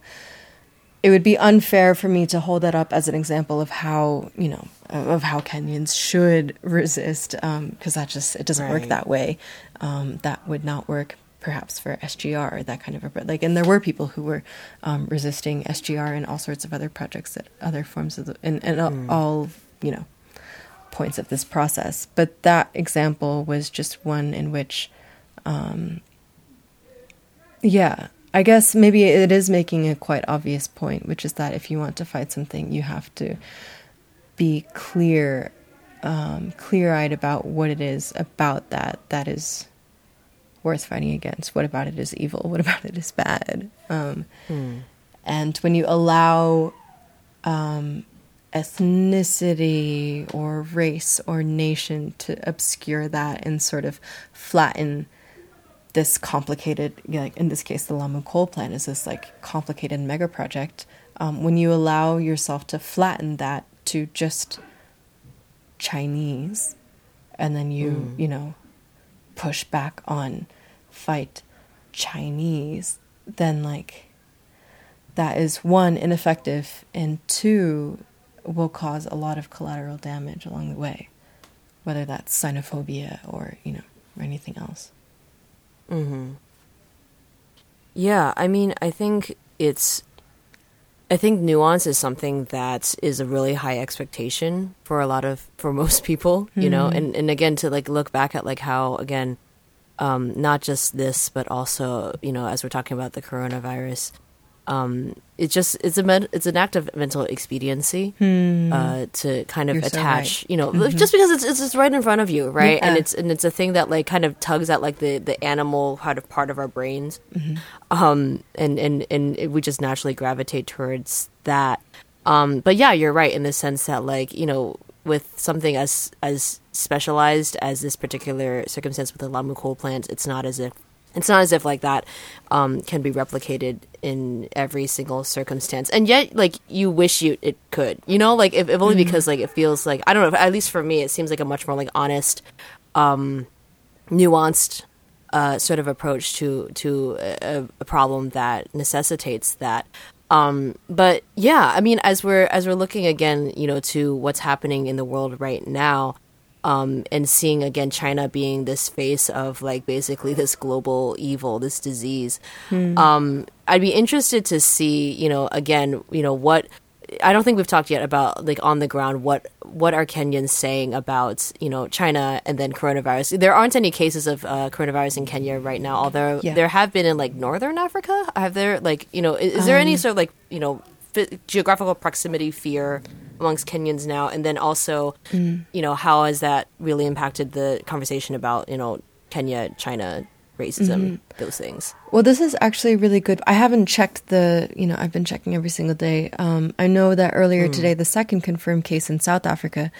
It would be unfair for me to hold that up as an example of how you know of how Kenyans should <laughs> resist, because um, that just it doesn't right. work that way. Um, that would not work perhaps for SGR, that kind of a like. And there were people who were um, resisting SGR and all sorts of other projects that other forms of the and, and mm. all you know points of this process. But that example was just one in which, um, yeah, I guess maybe it is making a quite obvious point, which is that if you want to fight something, you have to be clear, um, clear eyed about what it is about that that is worth fighting against. What about it is evil? What about it is bad? Um, mm. And when you allow um, ethnicity or race or nation to obscure that and sort of flatten this complicated, like in this case, the Lamu coal plant is this like complicated mega project. Um, when you allow yourself to flatten that to just Chinese, and then you, mm. you know, push back on fight Chinese, then like that is one ineffective and two will cause a lot of collateral damage along the way, whether that's xenophobia or you know or anything else. Mm-hmm. Yeah, I mean, I think it's I think nuance is something that is a really high expectation for a lot of for most <laughs> people, you mm-hmm. know. And and again to like look back at like how again um, not just this but also you know as we're talking about the coronavirus um, it's just it's a med- it's an act of mental expediency uh, to kind of Hmm. You're so attach, right. you know, just because it's it's just right in front of you, right? And it's and it's a thing that like kind of tugs at like the the animal part of part of our brains, Mm-hmm. um, and and and it, we just naturally gravitate towards that. Um, but yeah, you're right in the sense that like you know with something as as specialized as this particular circumstance with the Lamu coal plant, it's not as if it's not as if like that um, can be replicated in every single circumstance, and yet like you wish you it could, you know, like if, if only because like it feels like I don't know. At least for me, it seems like a much more like honest, um, nuanced uh, sort of approach to to a, a problem that necessitates that. Um, but yeah, I mean, as we're as we're looking again, you know, to what's happening in the world right now, um, and seeing again China being this face of like basically this global evil, this disease. Um, I'd be interested to see, you know, again, you know, what I don't think we've talked yet about like on the ground what what are Kenyans saying about you know China and then coronavirus. There aren't any cases of uh, coronavirus in Kenya right now, although Yeah. there have been in like northern Africa. Have there like you know is, is there any sort of like you know geographical proximity fear amongst Kenyans now? And then also you know how has that really impacted the conversation about you know Kenya China racism those things. Well, this is actually really good. I haven't checked the, you know, I've been checking every single day. Um, I know that earlier today, the second confirmed case in South Africa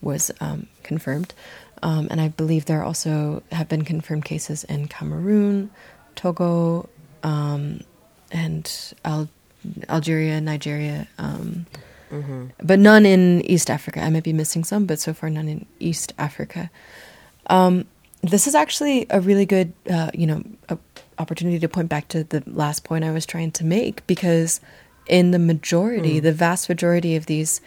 was um, confirmed. Um, and I believe there also have been confirmed cases in Cameroon, Togo, um, and Al- Algeria, Nigeria, um, but none in East Africa. I might be missing some, but so far none in East Africa. Um, this is actually a really good, uh, you know, opportunity to point back to the last point I was trying to make because in the majority, the vast majority of these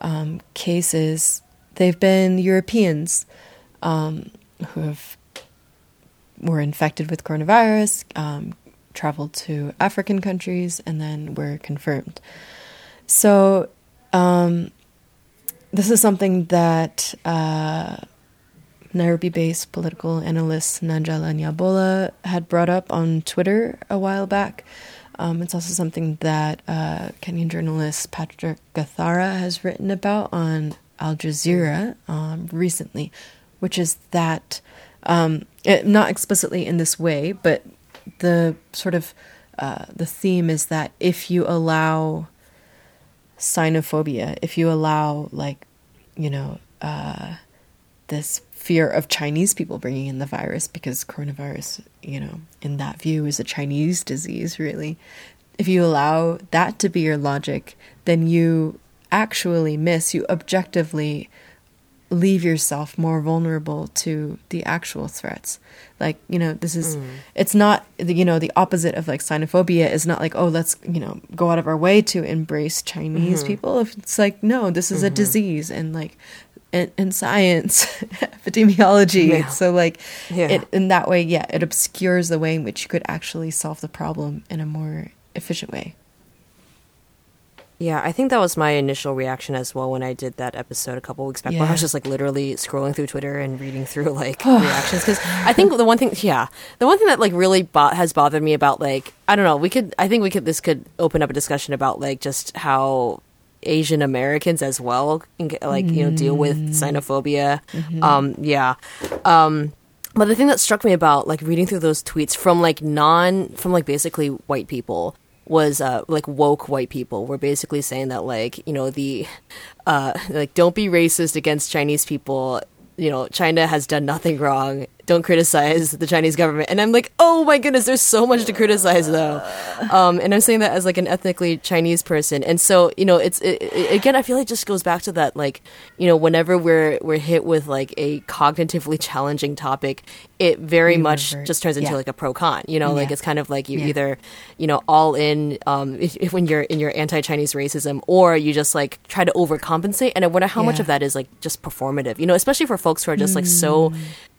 um, cases, they've been Europeans um, who have were infected with coronavirus, um, traveled to African countries, and then were confirmed. So um, this is something that. Uh, Nairobi based political analyst Nanjala Nyabola had brought up on Twitter a while back. Um, it's also something that uh, Kenyan journalist Patrick Gathara has written about on Al Jazeera um, recently, which is that, um, it, not explicitly in this way, but the sort of uh, the theme is that if you allow xenophobia, if you allow, like, you know, uh, this fear of Chinese people bringing in the virus because coronavirus, you know, in that view is a Chinese disease, really. If you allow that to be your logic, then you actually miss, you objectively leave yourself more vulnerable to the actual threats. Like, you know, this is, mm. it's not, the, you know, the opposite of like xenophobia is not like, oh, let's, you know, go out of our way to embrace Chinese mm-hmm. people. If it's like, no, this is a mm-hmm. disease and like, in, in science, <laughs> epidemiology. Yeah. So, like, Yeah. it in that way, yeah, it obscures the way in which you could actually solve the problem in a more efficient way. Yeah, I think that was my initial reaction as well when I did that episode a couple weeks back. Where I was just like literally scrolling through Twitter and reading through like <sighs> reactions because I think the one thing, yeah, the one thing that like really bo- has bothered me about like I don't know, we could I think we could this could open up a discussion about like just how Asian Americans as well like you know deal with xenophobia. Um, yeah. Um, but the thing that struck me about like reading through those tweets from like non from like basically white people was uh like woke white people were basically saying that like you know the uh like don't be racist against Chinese people. You know China has done nothing wrong don't criticize the Chinese government. And I'm like oh my goodness there's so much to criticize though. Um and I'm saying that as like an ethnically Chinese person. And so you know it's it, it, again I feel like it just goes back to that like you know whenever we're we're hit with like a cognitively challenging topic it very We much revert. just turns into Yeah. like a pro con you know? Like it's kind of like you Yeah. either you know all in um if, if when you're in your anti-chinese racism or you just like try to overcompensate. And i wonder how much of that is like just performative you know especially for folks who are just like so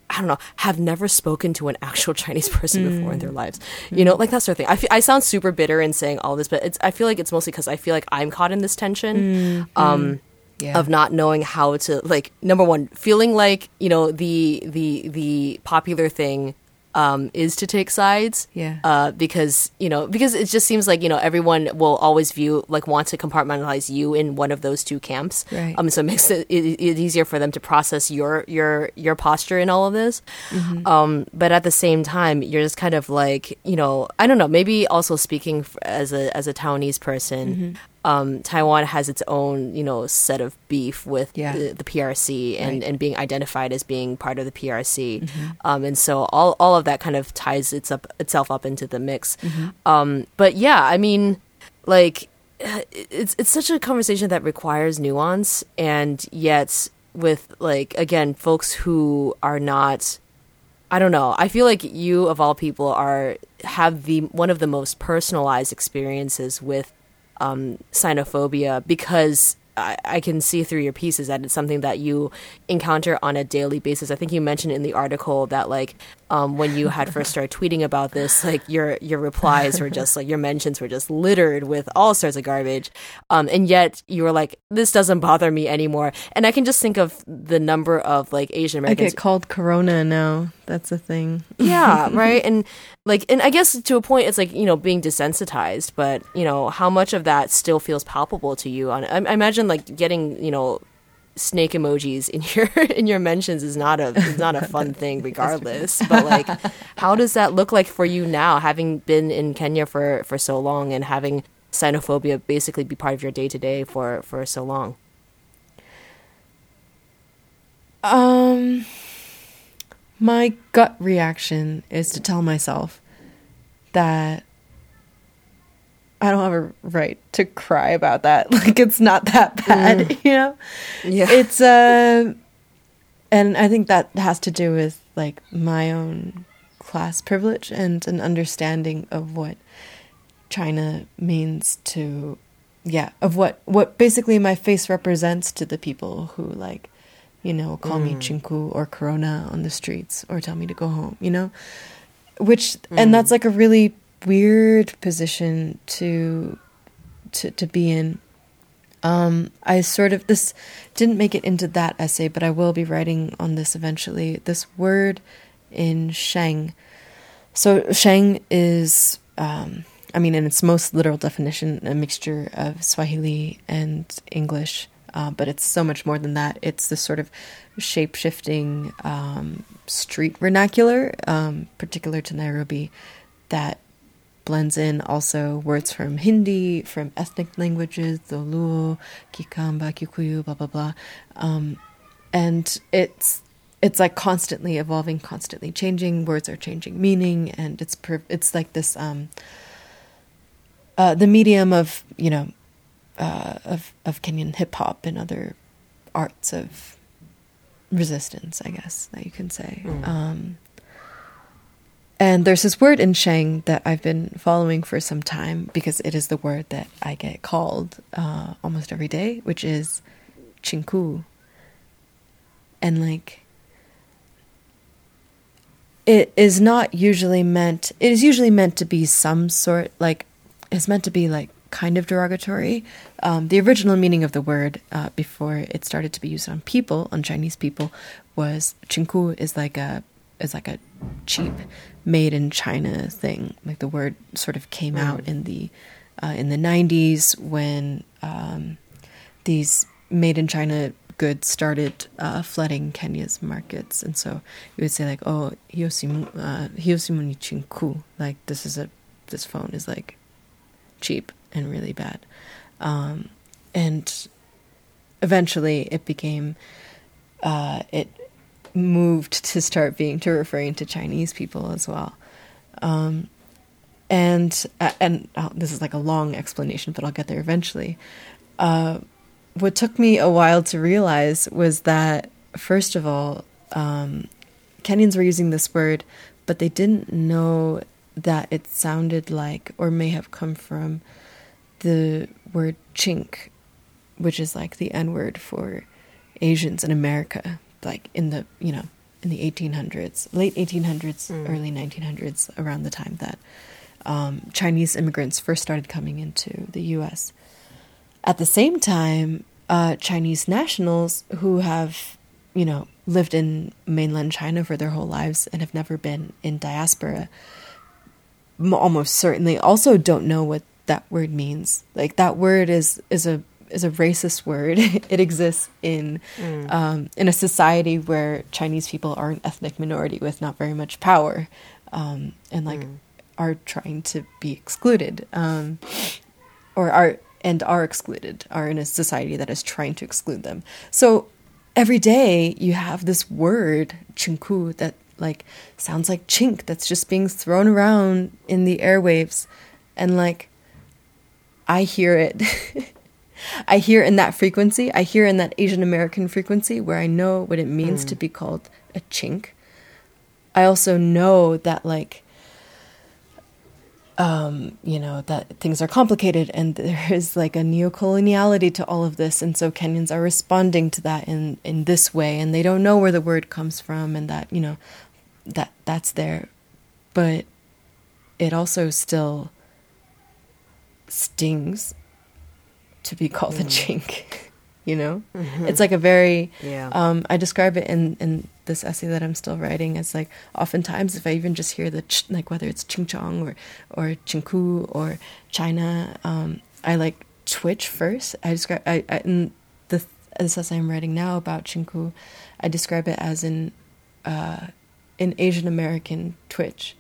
I don't know, have never spoken to an actual <laughs> Chinese person before in their hmm. lives. You hmm. know, like that sort of thing. I, I sound super bitter in saying all this, but it's, I feel like it's mostly because I feel like I'm caught in this tension. Hmm. Um, Yeah. of not knowing how to like number one feeling like you know the the the popular thing um, is to take sides. Yeah. Uh, because you know, because it just seems like you know everyone will always view like want to compartmentalize you in one of those two camps. Right. Um. So it makes it, it, it easier for them to process your your your posture in all of this. Mm-hmm. Um. But at the same time, you're just kind of like you know I don't know. Maybe also speaking as a as a Taiwanese person. Mm-hmm. Um, Taiwan has its own, you know, set of beef with Yeah. the, the PRC and, Right. Mm-hmm. and being identified as being part of the PRC. Um, and so all, all of that kind of ties its up, itself up into the mix. Mm-hmm. Um, but yeah, I mean, like, <sighs> it's, it's such a conversation that requires nuance. And yet, with, like, again, folks who are not. I don't know. I feel like you of all people are have the one of the most personalized experiences with um, xenophobia because I, I can see through your pieces that it's something that you encounter on a daily basis. I think you mentioned in the article that like um, when you had first started tweeting about this, like your your replies were just like your mentions were just littered with all sorts of garbage, um, and yet you were like, this doesn't bother me anymore. And I can just think of the number of like Asian Americans. I get called Corona now. That's a thing. yeah <laughs> right and like and i guess to a point it's like you know being desensitized but you know how much of that still feels palpable to you on i, I imagine like getting you know snake emojis in <laughs> your in your mentions is not a is not a <laughs> fun thing regardless. But like how does that look like for you now having been in kenya for for so long and having xenophobia basically be part of your day to day for for so long? Um, my gut reaction is to tell myself that I don't have a right to cry about that. <laughs> Like it's not that bad, mm. <laughs> you know. yeah. It's uh, and I think that has to do with like my own class privilege and an understanding of what China means to, yeah, of what what basically my face represents to the people who like, you know, call me mm. chinku or corona on the streets or tell me to go home, you know, which and that's mm. like a really weird position to to to be in. Um, I sort of this didn't make it into that essay, but I will be writing on this eventually. This word in Sheng. So Sheng is, um, I mean, in its most literal definition, a mixture of Swahili and English, uh, but it's so much more than that. It's this sort of shape shifting um, street vernacular, um, particular to Nairobi, that blends in also words from Hindi, from ethnic languages, the Luo, Kikamba, Kikuyu, blah blah blah, um, and it's it's like constantly evolving, constantly changing. Words are changing meaning, and it's per- it's like this um, uh, the medium of you know uh, of of Kenyan hip hop and other arts of resistance, I guess that you can say. Um, and there's this word in Sheng that I've been following for some time because it is the word that I get called uh, almost every day, which is chinku. And like, it is not usually meant, it is usually meant to be some sort, like, it's meant to be like kind of derogatory. Um, the original meaning of the word uh, before it started to be used on people, on Chinese people, was chinku is like a is like a cheap made in China thing. Like the word sort of came out in the uh, in the nineties when um, these made in China goods started uh, flooding Kenya's markets, and so you would say like, "Oh, hiyosimu, uh, hiyosimu ni chinku." Like this is a this phone is like cheap and really bad, um, and eventually it became uh, it moved to start being to referring to Chinese people as well. Um, and uh, and oh, this is like a long explanation, but I'll get there eventually. Uh, what took me a while to realize was that first of all, um, Kenyans were using this word, but they didn't know that it sounded like or may have come from the word chink, which is like the N word for Asians in America, like in the you know in the 1800s, late 1800s, early 1900s, around the time that um, Chinese immigrants first started coming into the U.S. At the same time, uh, Chinese nationals who have you know lived in mainland China for their whole lives and have never been in diaspora almost certainly also don't know what that word means. Like that word is is a is a racist word. <laughs> it exists in mm. um, in a society where Chinese people are an ethnic minority with not very much power, um, and like mm. are trying to be excluded, um, or are and are excluded, are in a society that is trying to exclude them. So every day you have this word chinku that like sounds like chink that's just being thrown around in the airwaves and like I hear it <laughs> I hear in that frequency I hear in that Asian American frequency where I know what it means mm. to be called a chink I also know that like um, you know, that things are complicated and <laughs> there is like a neocoloniality to all of this. And so Kenyans are responding to that in, in this way and they don't know where the word comes from and that, you know, that that's there, but it also still stings to be called mm. a chink. <laughs> You know, mm-hmm. it's like a very. Yeah. Um, I describe it in in this essay that I'm still writing as like oftentimes if I even just hear the ch- like whether it's chingchong or or chinku or China, um, I like twitch first. I describe I, I in the this essay I'm writing now about chinku, I describe it as in uh, an Asian American twitch,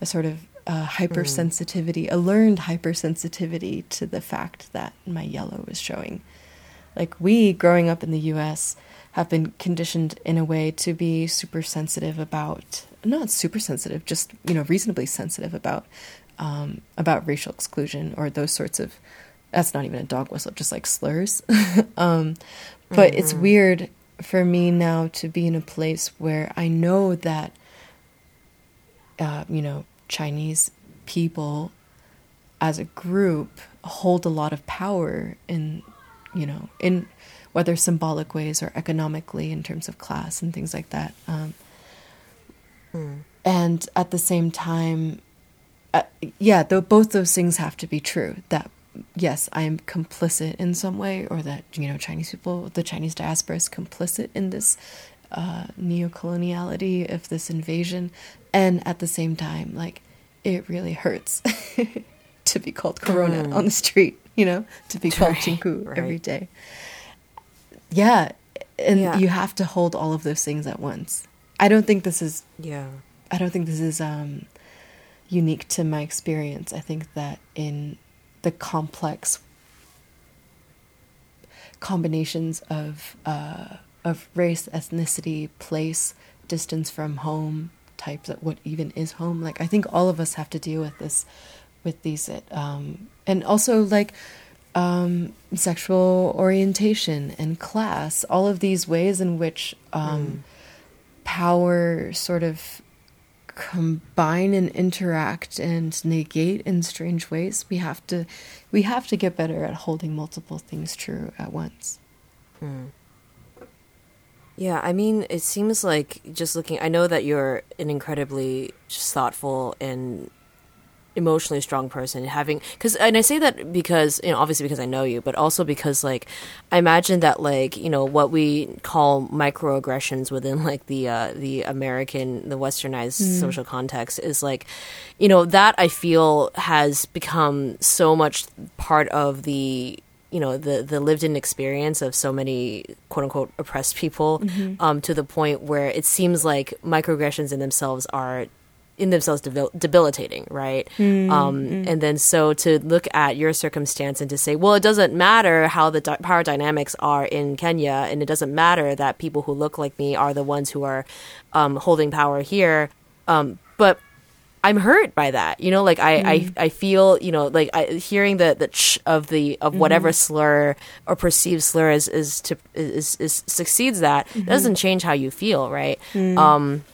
a sort of uh, hypersensitivity, mm. a learned hypersensitivity to the fact that my yellow is showing. Like we, growing up in the U.S., have been conditioned in a way to be super sensitive about not super sensitive, just you know reasonably sensitive about um, about racial exclusion or those sorts of. That's not even a dog whistle, just like slurs. <laughs> um, but mm-hmm. it's weird for me now to be in a place where I know that uh, you know, Chinese people as a group hold a lot of power in, you know, in whether symbolic ways or economically in terms of class and things like that. Um, hmm. And at the same time, uh, yeah, though both those things have to be true. That yes, I am complicit in some way, or that you know Chinese people, the Chinese diaspora is complicit in this uh, neocoloniality of this invasion and at the same time like it really hurts <laughs> to be called corona mm. on the street you know to be called right, chinku right. every day yeah and yeah. you have to hold all of those things at once i don't think this is yeah i don't think this is um unique to my experience i think that in the complex combinations of uh, of race ethnicity place distance from home types of what even is home like i think all of us have to deal with this with these um, and also like um, sexual orientation and class all of these ways in which um, mm. power sort of combine and interact and negate in strange ways we have to we have to get better at holding multiple things true at once mm. Yeah, I mean, it seems like just looking. I know that you're an incredibly just thoughtful and emotionally strong person having because and i say that because you know obviously because i know you but also because like i imagine that like you know what we call microaggressions within <laughs> like the uh the american the westernized mm. social context is like you know that i feel has become so much part of the you know the the lived in experience of so many quote unquote oppressed people mm-hmm. um, to the point where it seems like microaggressions in themselves are in themselves debil- debilitating, right? Mm-hmm. Um, and then so to look at your circumstance and to say, well, it doesn't matter how the di- power dynamics are in Kenya, and it doesn't matter that people who look like me are the ones who are um, holding power here. Um, but I'm hurt by that. You know, like I, mm. I, I feel, you know, like I, hearing the the ch of the of mm-hmm. whatever slur or perceived slur is is to is, is succeeds that mm-hmm. doesn't change how you feel, right? Mm. Um,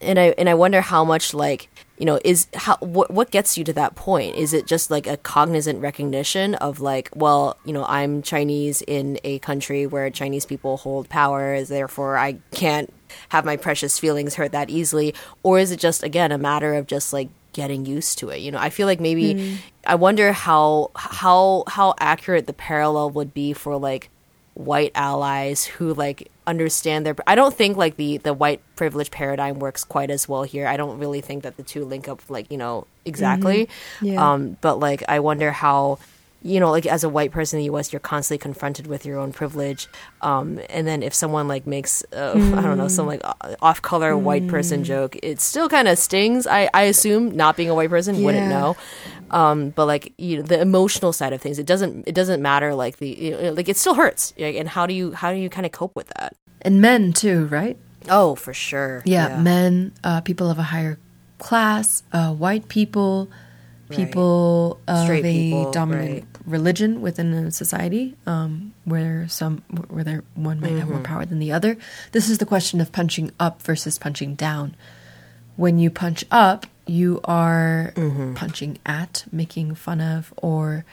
and I and I wonder how much like you know is how what what gets you to that point? Is it just like a cognizant recognition of like, well, you know, I'm Chinese in a country where Chinese people hold power, therefore I can't have my precious feelings hurt that easily or is it just again a matter of just like getting used to it you know i feel like maybe mm. i wonder how how how accurate the parallel would be for like white allies who like understand their. I don't think like the the white privilege paradigm works quite as well here. I don't really think that the two link up like you know exactly. Mm-hmm. Yeah. Um, but like I wonder how you know, like as a white person in the U.S., you're constantly confronted with your own privilege. Um, and then if someone like makes, uh, I don't know, some like off-color white person joke, it still kind of stings. I, I assume not being a white person wouldn't know. Um, but like you know, the emotional side of things, it doesn't it doesn't matter. Like the you know, like it still hurts. Like, and how do you how do you kind of cope with that? And men too, right? Oh, for sure. Yeah, men, uh, people of a higher class, uh, white people, people of Straight a people, dominant right. religion within a society, um, where some where there one might Mm-hmm. have more power than the other. This is the question of punching up versus punching down. When you punch up, you are Mm-hmm. punching at, making fun of, or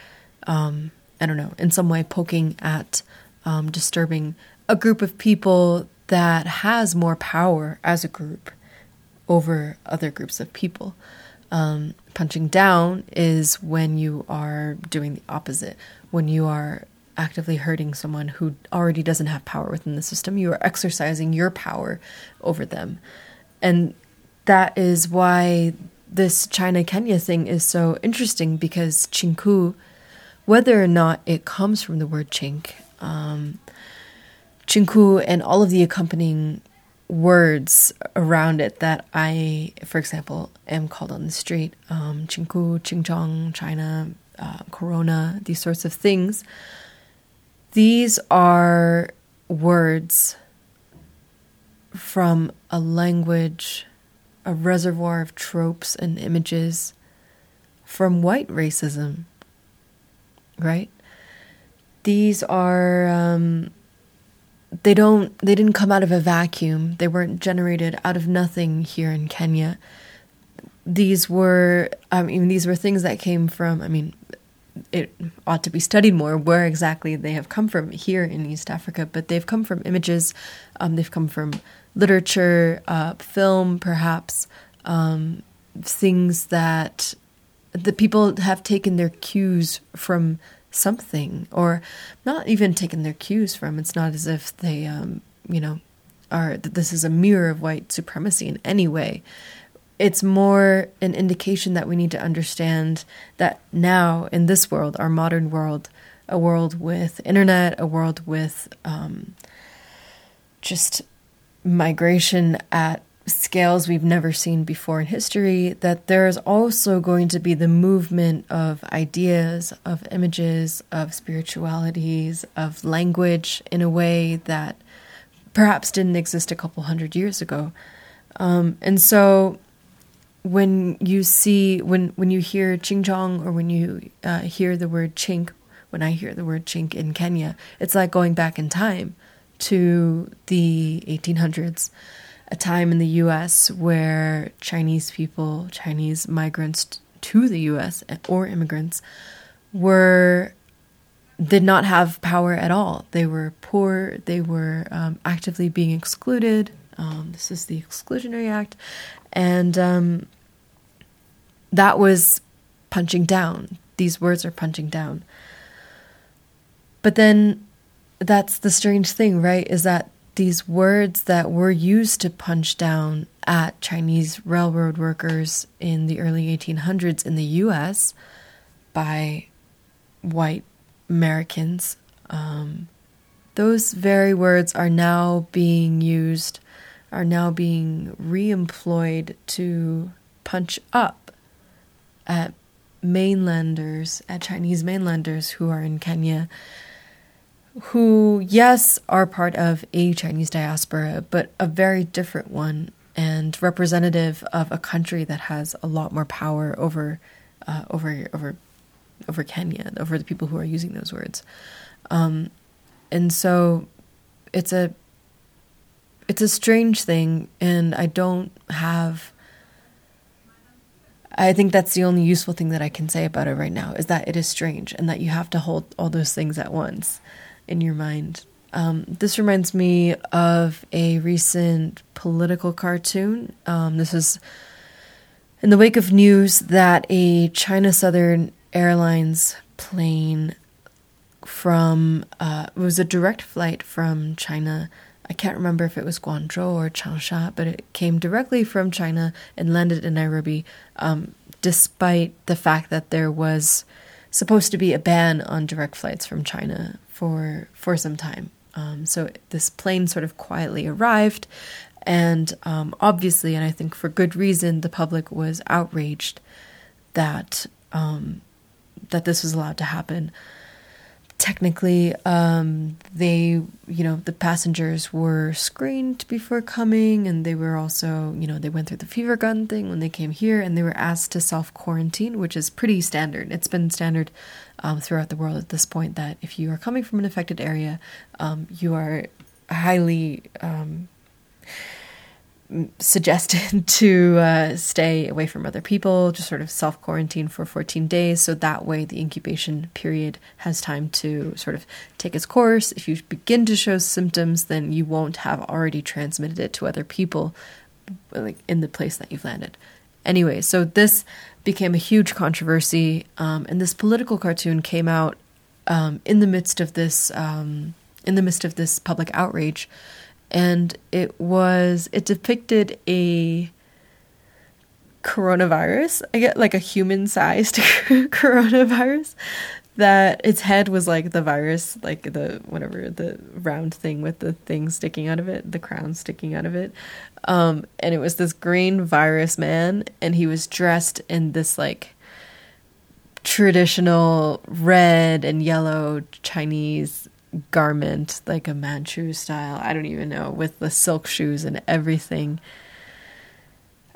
um, I don't know, in some way poking at, um, disturbing a group of people that has more power as a group over other groups of people. Um, punching down is when you are doing the opposite, when you are actively hurting someone who already doesn't have power within the system. You are exercising your power over them. And that is why this China Kenya thing is so interesting because chinku, whether or not it comes from the word chink, um, chinku and all of the accompanying words around it that I, for example, am called on the street, um, chinku, chingchong, China, uh, corona, these sorts of things. These are words from a language, a reservoir of tropes and images from white racism, right? These are, um, they don't, they didn't come out of a vacuum. They weren't generated out of nothing here in Kenya. These were, I mean, these were things that came from, I mean, it ought to be studied more where exactly they have come from here in East Africa, but they've come from images, um, they've come from literature, uh, film, perhaps, um, things that the people have taken their cues from something, or not even taken their cues from. It's not as if they, um, you know, are that this is a mirror of white supremacy in any way it's more an indication that we need to understand that now in this world, our modern world, a world with internet, a world with um, just migration at scales we've never seen before in history, that there's also going to be the movement of ideas, of images, of spiritualities, of language in a way that perhaps didn't exist a couple hundred years ago. Um, and so when you see when when you hear chingchong or when you uh, hear the word chink when i hear the word chink in kenya it's like going back in time to the 1800s a time in the us where chinese people chinese migrants to the us or immigrants were did not have power at all they were poor they were um, actively being excluded um, this is the exclusionary act and um, that was punching down. These words are punching down. But then that's the strange thing, right? Is that these words that were used to punch down at Chinese railroad workers in the early 1800s in the US by white Americans, um, those very words are now being used, are now being re employed to punch up at mainlanders, at Chinese mainlanders who are in Kenya, who, yes, are part of a Chinese diaspora, but a very different one and representative of a country that has a lot more power over, uh, over, over, over Kenya, over the people who are using those words. Um, and so it's a it's a strange thing and I don't have I think that's the only useful thing that I can say about it right now is that it is strange and that you have to hold all those things at once in your mind. Um, this reminds me of a recent political cartoon. Um, this is in the wake of news that a China Southern Airlines plane from uh, it was a direct flight from China I can't remember if it was Guangzhou or Changsha, but it came directly from China and landed in Nairobi, um, despite the fact that there was supposed to be a ban on direct flights from China for for some time. Um, so this plane sort of quietly arrived, and um, obviously, and I think for good reason, the public was outraged that um, that this was allowed to happen technically um, they you know the passengers were screened before coming and they were also you know they went through the fever gun thing when they came here and they were asked to self quarantine which is pretty standard it's been standard um, throughout the world at this point that if you are coming from an affected area um, you are highly um, suggested <laughs> to uh, stay away from other people, just sort of self quarantine for 14 days. So that way, the incubation period has time to sort of take its course. If you begin to show symptoms, then you won't have already transmitted it to other people like in the place that you've landed. Anyway, so this became a huge controversy, um, and this political cartoon came out um, in the midst of this um, in the midst of this public outrage and it was it depicted a coronavirus. I get like a human-sized <laughs> coronavirus that its head was like the virus, like the whatever the round thing with the thing sticking out of it, the crown sticking out of it. Um, and it was this green virus man, and he was dressed in this like traditional red and yellow Chinese garment, like a Manchu style. I don't even know, with the silk shoes and everything.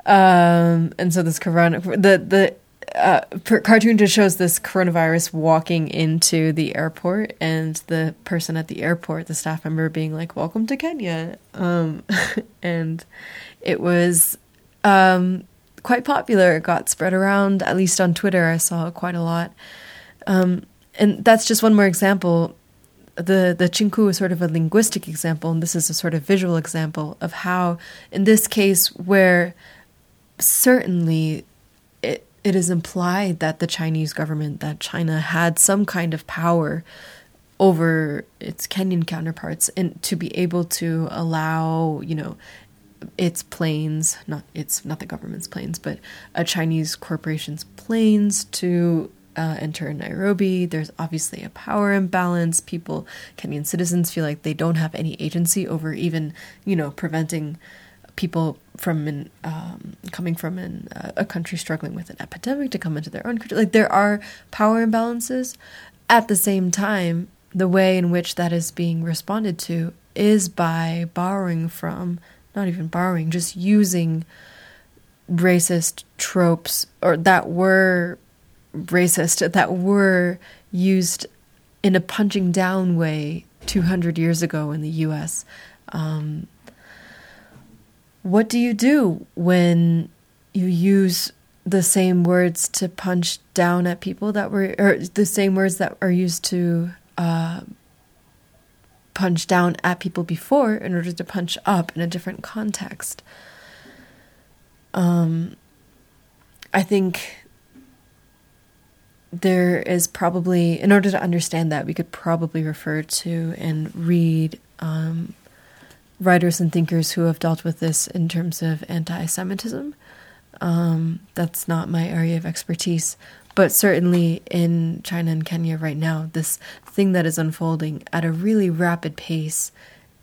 Um, and so this corona, the the uh, cartoon just shows this coronavirus walking into the airport, and the person at the airport, the staff member, being like, "Welcome to Kenya," um, <laughs> and it was um, quite popular. It got spread around, at least on Twitter. I saw it quite a lot. Um, and that's just one more example the the chinkuu is sort of a linguistic example, and this is a sort of visual example of how, in this case, where certainly it is implied that the Chinese government, that China had some kind of power over its Kenyan counterparts, and to be able to allow, you know, its planes, not it's not the government's planes, but a Chinese corporation's planes to uh, enter Nairobi. There's obviously a power imbalance. People, Kenyan citizens, feel like they don't have any agency over even, you know, preventing people from an, um, coming from an, uh, a country struggling with an epidemic to come into their own country. Like there are power imbalances. At the same time, the way in which that is being responded to is by borrowing from, not even borrowing, just using racist tropes or that were racist <laughs> that were used in a punching down way 200 years ago in the US. Um, what do you do when you use the same words to punch down at people that were, or the same words that are used to uh, punch down at people before in order to punch up in a different context? Um, I think there is probably, in order to understand that, we could probably refer to and read um, writers and thinkers who have dealt with this in terms of anti Semitism. Um, that's not my area of expertise. But certainly in China and Kenya right now, this thing that is unfolding at a really rapid pace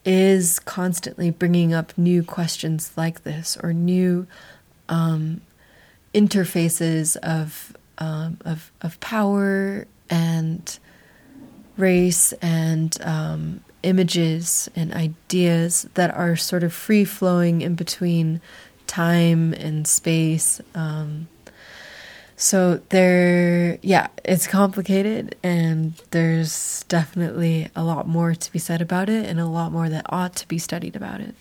is constantly bringing up new questions like this or new um, interfaces of um, of of power and race and um, images and ideas that are sort of free flowing in between time and space. Um, so there, yeah, it's complicated, and there's definitely a lot more to be said about it, and a lot more that ought to be studied about it.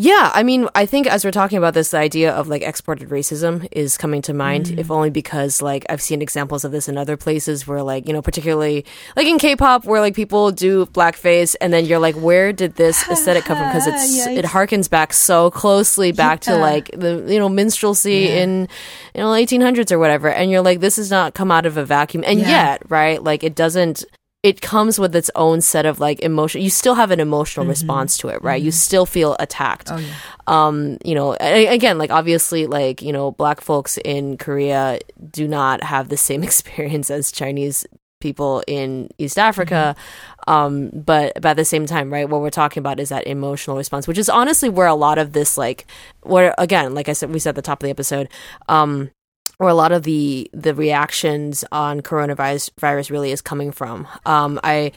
Yeah, I mean, I think as we're talking about this, the idea of like exported racism is coming to mind, mm. if only because like I've seen examples of this in other places where like, you know, particularly like in K-pop where like people do blackface and then you're like, where did this <sighs> aesthetic come from? Because it's, it harkens back so closely back yeah. to like the, you know, minstrelsy yeah. in, you know, 1800s or whatever. And you're like, this has not come out of a vacuum. And yeah. yet, right, like it doesn't, it comes with its own set of like emotion. You still have an emotional mm-hmm. response to it, right? Mm-hmm. You still feel attacked. Oh, yeah. Um, you know, again, like obviously, like you know, black folks in Korea do not have the same <laughs> experience as Chinese people in East Africa. Mm-hmm. Um, but, but at the same time, right, what we're talking about is that emotional response, which is honestly where a lot of this, like, where again, like I said, we said at the top of the episode, um, where a lot of the the reactions on coronavirus virus really is coming from. Um, I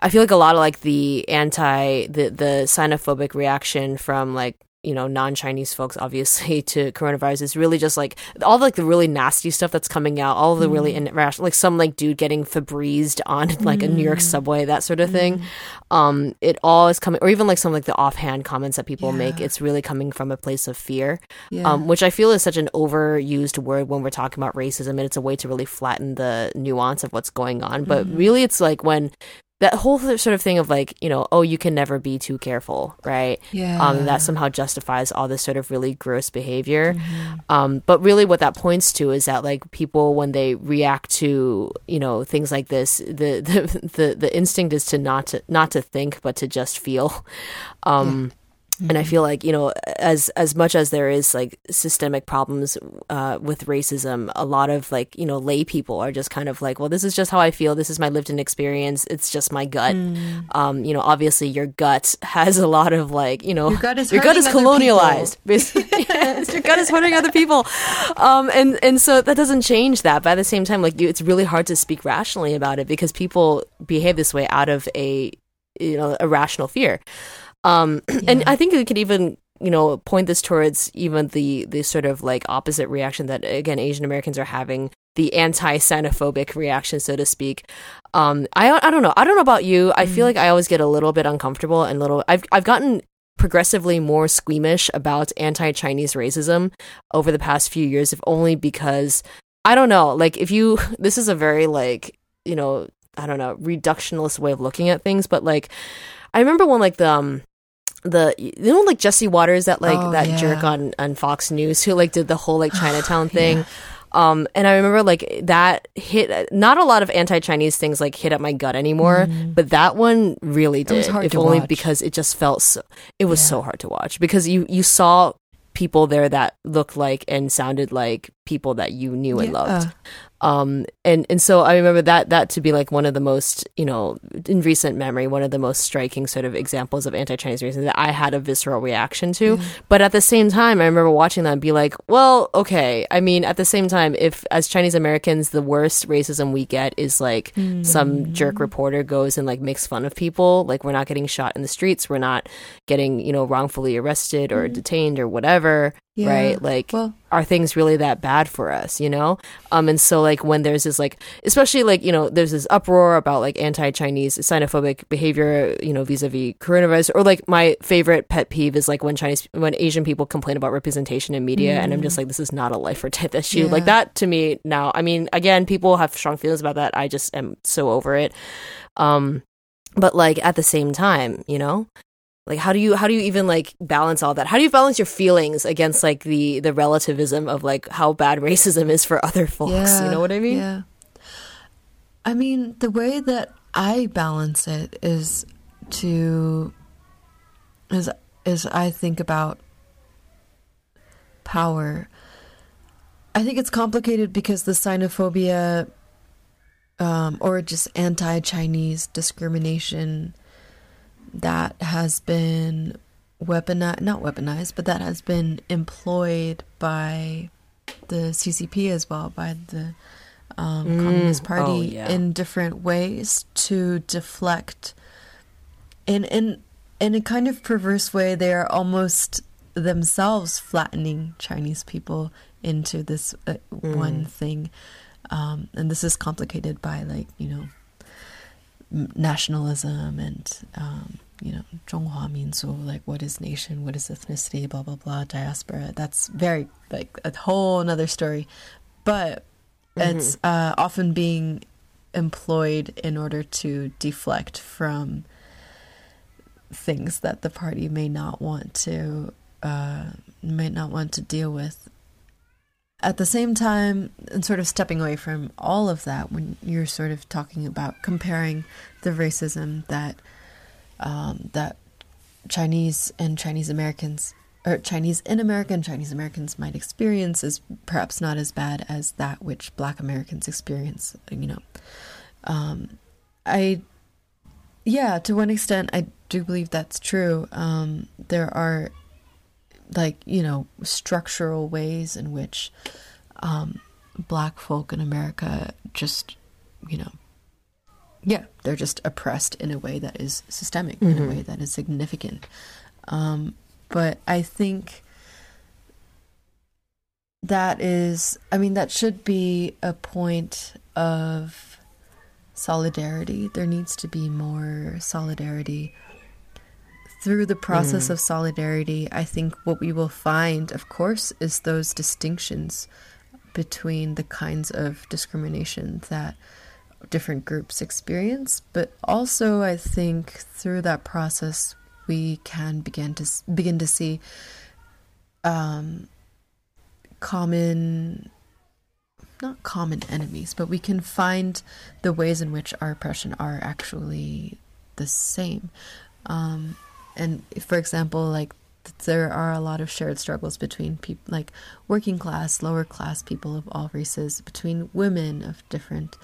I feel like a lot of like the anti the the xenophobic reaction from like you know non-chinese folks obviously <laughs> to coronavirus is really just like all the, like the really nasty stuff that's coming out all the mm. really irrational like some like dude getting Febrezed on <laughs> like mm. a new york mm. subway that sort of mm. thing um it all is coming or even like some like the offhand comments that people yeah. make it's really coming from a place of fear yeah. um which i feel is such an overused word when we're talking about racism and it's a way to really flatten the nuance of what's going on but mm. really it's like when that whole sort of thing of like you know oh you can never be too careful right? Yeah um that somehow justifies all this sort of really gross behavior. Mm-hmm. um but really what that points to is that like people when they react to you know things like this the <laughs> the the, the instinct is to not to not to think but to just feel. <laughs> Um yeah Mm-hmm. And I feel like you know, as as much as there is like systemic problems uh, with racism, a lot of like you know lay people are just kind of like, well, this is just how I feel. This is my lived-in experience. It's just my gut. Mm. Um, you know, obviously your gut has a lot of like you know your gut is, your gut is colonialized. <laughs> yes, your gut is hurting other people, um, and and so that doesn't change that. But at the same time, like you, it's really hard to speak rationally about it because people behave this way out of a you know a rational fear. Um, <clears throat> yeah. and I think we could even you know point this towards even the the sort of like opposite reaction that again Asian Americans are having the anti xenophobic reaction, so to speak. Um, I I don't know. I don't know about you. I feel mm. like I always get a little bit uncomfortable and little. I've I've gotten progressively more squeamish about anti Chinese racism over the past few years, if only because I don't know. Like if you, <laughs> this is a very like you know I don't know reductionist way of looking at things, but like I remember when like the um the you know like Jesse Watters that like oh, that yeah. jerk on on Fox News who like did the whole like <gasps> Chinatown thing. Yeah. Um, and I remember like that hit. Not a lot of anti-Chinese things like hit at my gut anymore, mm. but that one really did. if only watch. because it just felt so. It was yeah. so hard to watch because you you saw people there that looked like and sounded like people that you knew and loved. Um, and and so I remember that that to be like one of the most you know in recent memory one of the most striking sort of examples of anti-Chinese racism that I had a visceral reaction to. Mm. But at the same time, I remember watching that and be like, well, okay. I mean, at the same time, if as Chinese Americans, the worst racism we get is like mm. some jerk reporter goes and like makes fun of people, like we're not getting shot in the streets, we're not getting you know wrongfully arrested or mm. detained or whatever yeah. right? Like, well, are things really that bad for us, you know? Um, and so like when there's this like, especially like you know, there's this uproar about like anti-Chinese xenophobic behavior, you know, vis-a-vis coronavirus, or like my favorite pet peeve is like when Chinese, when Asian people complain about representation in media, mm. and I'm just mm. like, this is not a life or death issue. Yeah. Like that to me now. I mean, again, people have strong feelings about that. I just am so over it. Um, but like at the same time, you know, like how do you how do you even like balance all that? How do you balance your feelings against like the the relativism of like how bad <laughs> racism is for other folks? Yeah, you know what i mean? yeah. I mean the way that i balance it is to is is i think about power. I think it's complicated because the xenophobia um, or just anti-chinese discrimination that has been weaponized, not weaponized, but that has been employed by the CCP as well, by the um, mm. Communist Party oh, yeah. in different ways to deflect. In in in a kind of perverse way, they are almost themselves flattening Chinese people into this uh, mm. one thing, um, and this is complicated by like you know nationalism and um, you know Zhonghua Minzu, like what is nation, what is ethnicity, blah blah blah, diaspora. That's very like a whole another story, but mm-hmm. it's uh, often being employed in order to deflect from things that the party may not want to uh, may not want to deal with. at the same time, and sort of stepping away from all of that, when you're sort of talking about comparing the racism that um, that Chinese and Chinese Americans or Chinese in America and Chinese Americans might experience is perhaps not as bad as that which Black Americans experience. You know, um, I yeah, to one extent, I do believe that's true. Um, there are like you know structural ways in which um, Black folk in America just you know yeah, they're just oppressed in a way that is systemic, mm-hmm. in a mm-hmm. way that is significant. Um, but I think that is, I mean, that should be a point of solidarity. There needs to be more solidarity. Through the process mm. of solidarity, I think what we will find, of course, is those distinctions between the kinds of discrimination that different groups experience, but also I think through that process we can begin to begin to see um, common not common enemies, but we can find the ways in which our oppression are actually the same. Um, and for example, like there are a lot of shared struggles between people like working class, lower class people of all races, between women of different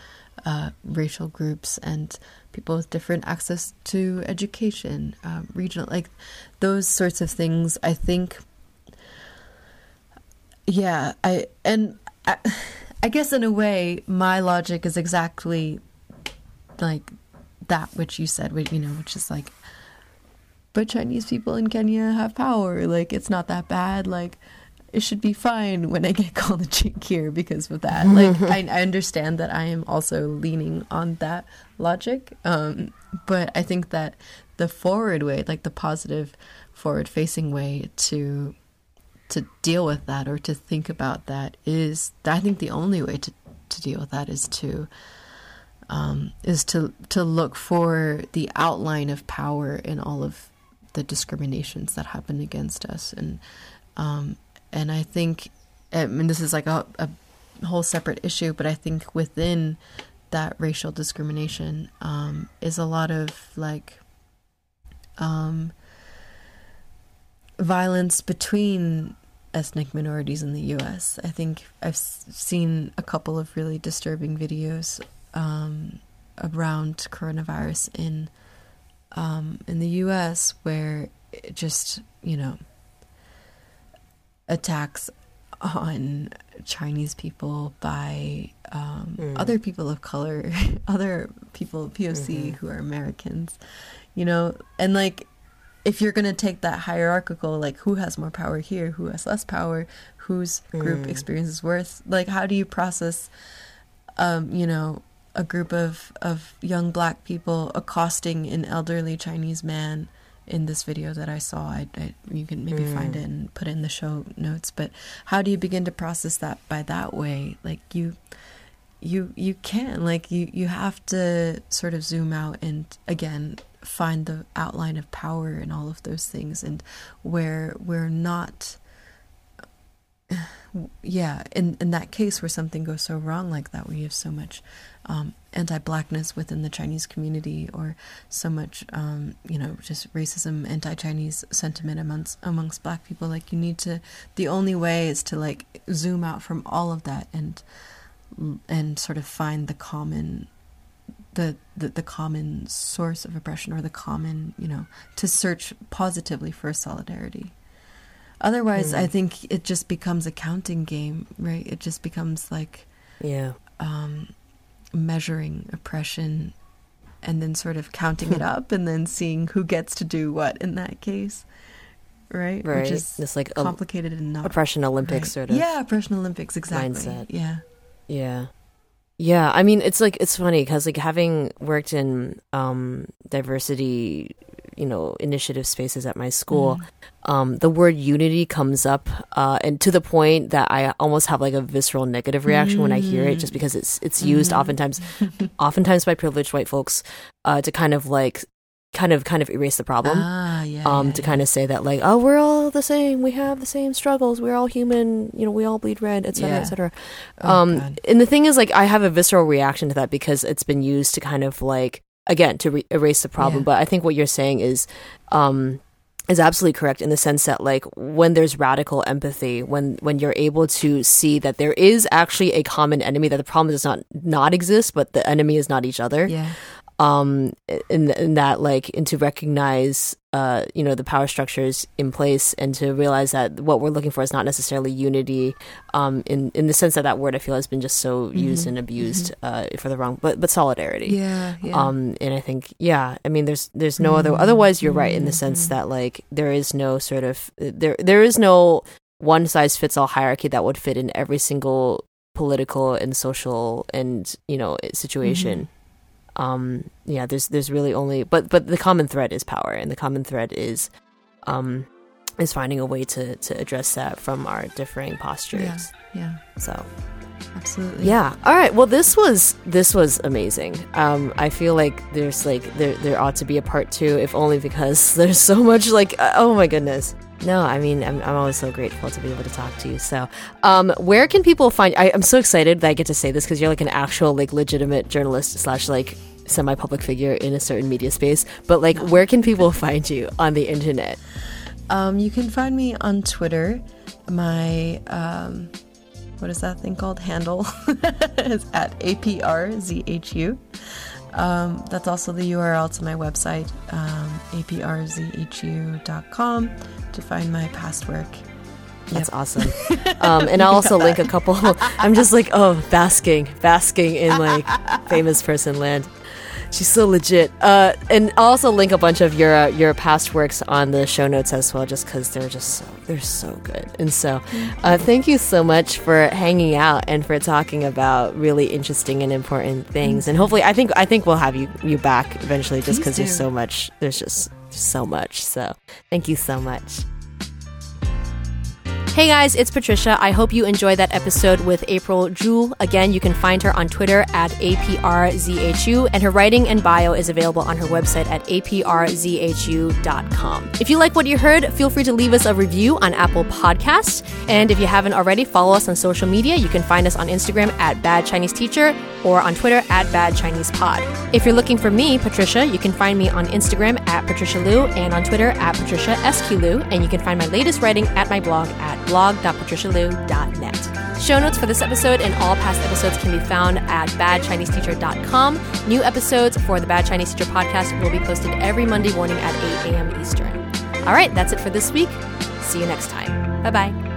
uh, racial groups and people with different access to education, um, regional, like those sorts of things. I think, yeah, I and I, <sighs> I guess in a way, my logic is exactly like that which you said, you know, which is like, but Chinese people in Kenya have power. Like it's not that bad. Like it should be fine when I get <laughs> called a chink here because of that. <laughs> Like I, I, understand that I am also leaning on that logic, um, but I think that the forward way, like the positive, forward-facing way to to deal with that or to think about that is, I think the only way to to deal with that is to um, is to to look for the outline of power in all of the discriminations that happen against us and um, and I think, I mean, this is like a, a whole separate issue, but I think within that racial discrimination um, is a lot of like um, violence between ethnic minorities in the U.S. I think I've seen a couple of really disturbing videos um, around coronavirus in um, in the U.S. where it just you know attacks on Chinese people by um, mm. other people of color, <laughs> other people POC mm-hmm. who are Americans, you know, and like if you're gonna take that hierarchical, like who has more power here, who has less power, whose group mm. experiences worth, like how do you process, um, you know, a group of of young black people accosting an elderly Chinese man in this video that I saw. I, I you can maybe mm. find it and put it in the show notes. But how do you begin to process that by that way? Like you, you, you can like you you have to sort of zoom out and again find the outline of power and all of those things and where we're not yeah in in that case where something goes so wrong like that where you have so much um, anti-blackness within the Chinese community, or so much, um, you know, just racism, anti-Chinese sentiment amongst amongst Black people. Like you need to. The only way is to like zoom out from all of that and and sort of find the common. The, the the common source of oppression or the common you know to search positively for solidarity otherwise mm. i think it just becomes a counting game right it just becomes like yeah um measuring oppression and then sort of counting it <laughs> up and then seeing who gets to do what in that case. Right? Right. Which is this like complicated and not oppression Olympics right. sort of. Yeah, oppression Olympics exactly. Mindset. Yeah. Yeah. Yeah, I mean it's like it's funny cuz like having worked in um diversity you know initiative spaces at my school mm. um, the word unity comes up uh, and to the point that i almost have like a visceral negative reaction mm. when i hear it just because it's it's used mm. oftentimes <laughs> oftentimes by privileged white folks uh, to kind of like kind of kind of erase the problem. Ah, yeah. um, yeah, to yeah. kind of say that like, oh, we're all the same. We have the same struggles. We're all human. You know, we all bleed red, etc., etc. Oh, um, and the thing is, like, I have a visceral reaction to that because it's been used to kind of like again to re- erase the problem. Yeah. But I think what you're saying is. Um, is absolutely correct in the sense that like when there's radical empathy when when you're able to see that there is actually a common enemy that the problem does not not exist but the enemy is not each other Yeah. Um in in that like and to recognize uh you know the power structures in place and to realize that what we're looking for is not necessarily unity um in in the sense that that word I feel has been just so used and abused uh for the wrong but but solidarity. Yeah. Yeah. um and I think yeah I mean there's there's no other otherwise you're right in the sense that like there is no sort of there there is no one size fits all hierarchy that would fit in every single political and social and you know situation um yeah there's there's really only but but the common thread is power and the common thread is um is finding a way to to address that from our differing postures yeah. Yeah. so Absolutely. yeah. All right. Well, this was this was amazing. Um, I feel like there's like there there ought to be a part two, if only because <laughs> there's so much like uh, oh my goodness. No, I mean I'm I'm always so grateful to be able to talk to you. So, um, where can people find? I, I'm so excited that I get to say this because you're like an actual like legitimate journalist slash like semi public figure in a certain media space. But like, where can people find you on the internet? Um, you can find me on Twitter. My um, what is that thing called? Handle <laughs> is at APRZHU. Um, that's also the URL to my website, um, APRZHU.com, to find my past work. That's awesome. <laughs> Um, and I'll also link a couple. <laughs> I'm just like, oh, basking, basking in like famous person land. She's so legit. Uh, and I'll also link a bunch of your uh, your past works on the show notes as well, just because they're just so they're so good. And so, uh, thank you so much for hanging out and for talking about really interesting and important things. And hopefully, I think I think we'll have you you back eventually, just because there's so much. There's just so much. So, thank you so much. Hey guys, it's Patricia. I hope you enjoyed that episode with April Zhu. Again, you can find her on Twitter at APRZHU, and her writing and bio is available on her website at APRZHU.com. If you like what you heard, feel free to leave us a review on Apple Podcasts. And if you haven't already, follow us on social media. You can find us on Instagram at Bad Chinese Teacher or on Twitter at Bad Chinese Pod. If you're looking for me, Patricia, you can find me on Instagram at Patricia Liu and on Twitter at Patricia SQ Liu. And you can find my latest writing at my blog at blog.patricialiu.net. Show notes for this episode and all past episodes can be found at badchineseteacher.com. New episodes for the Bad Chinese Teacher podcast will be posted every Monday morning at 8 a.m. Eastern. All right, that's it for this week. See you next time. Bye bye.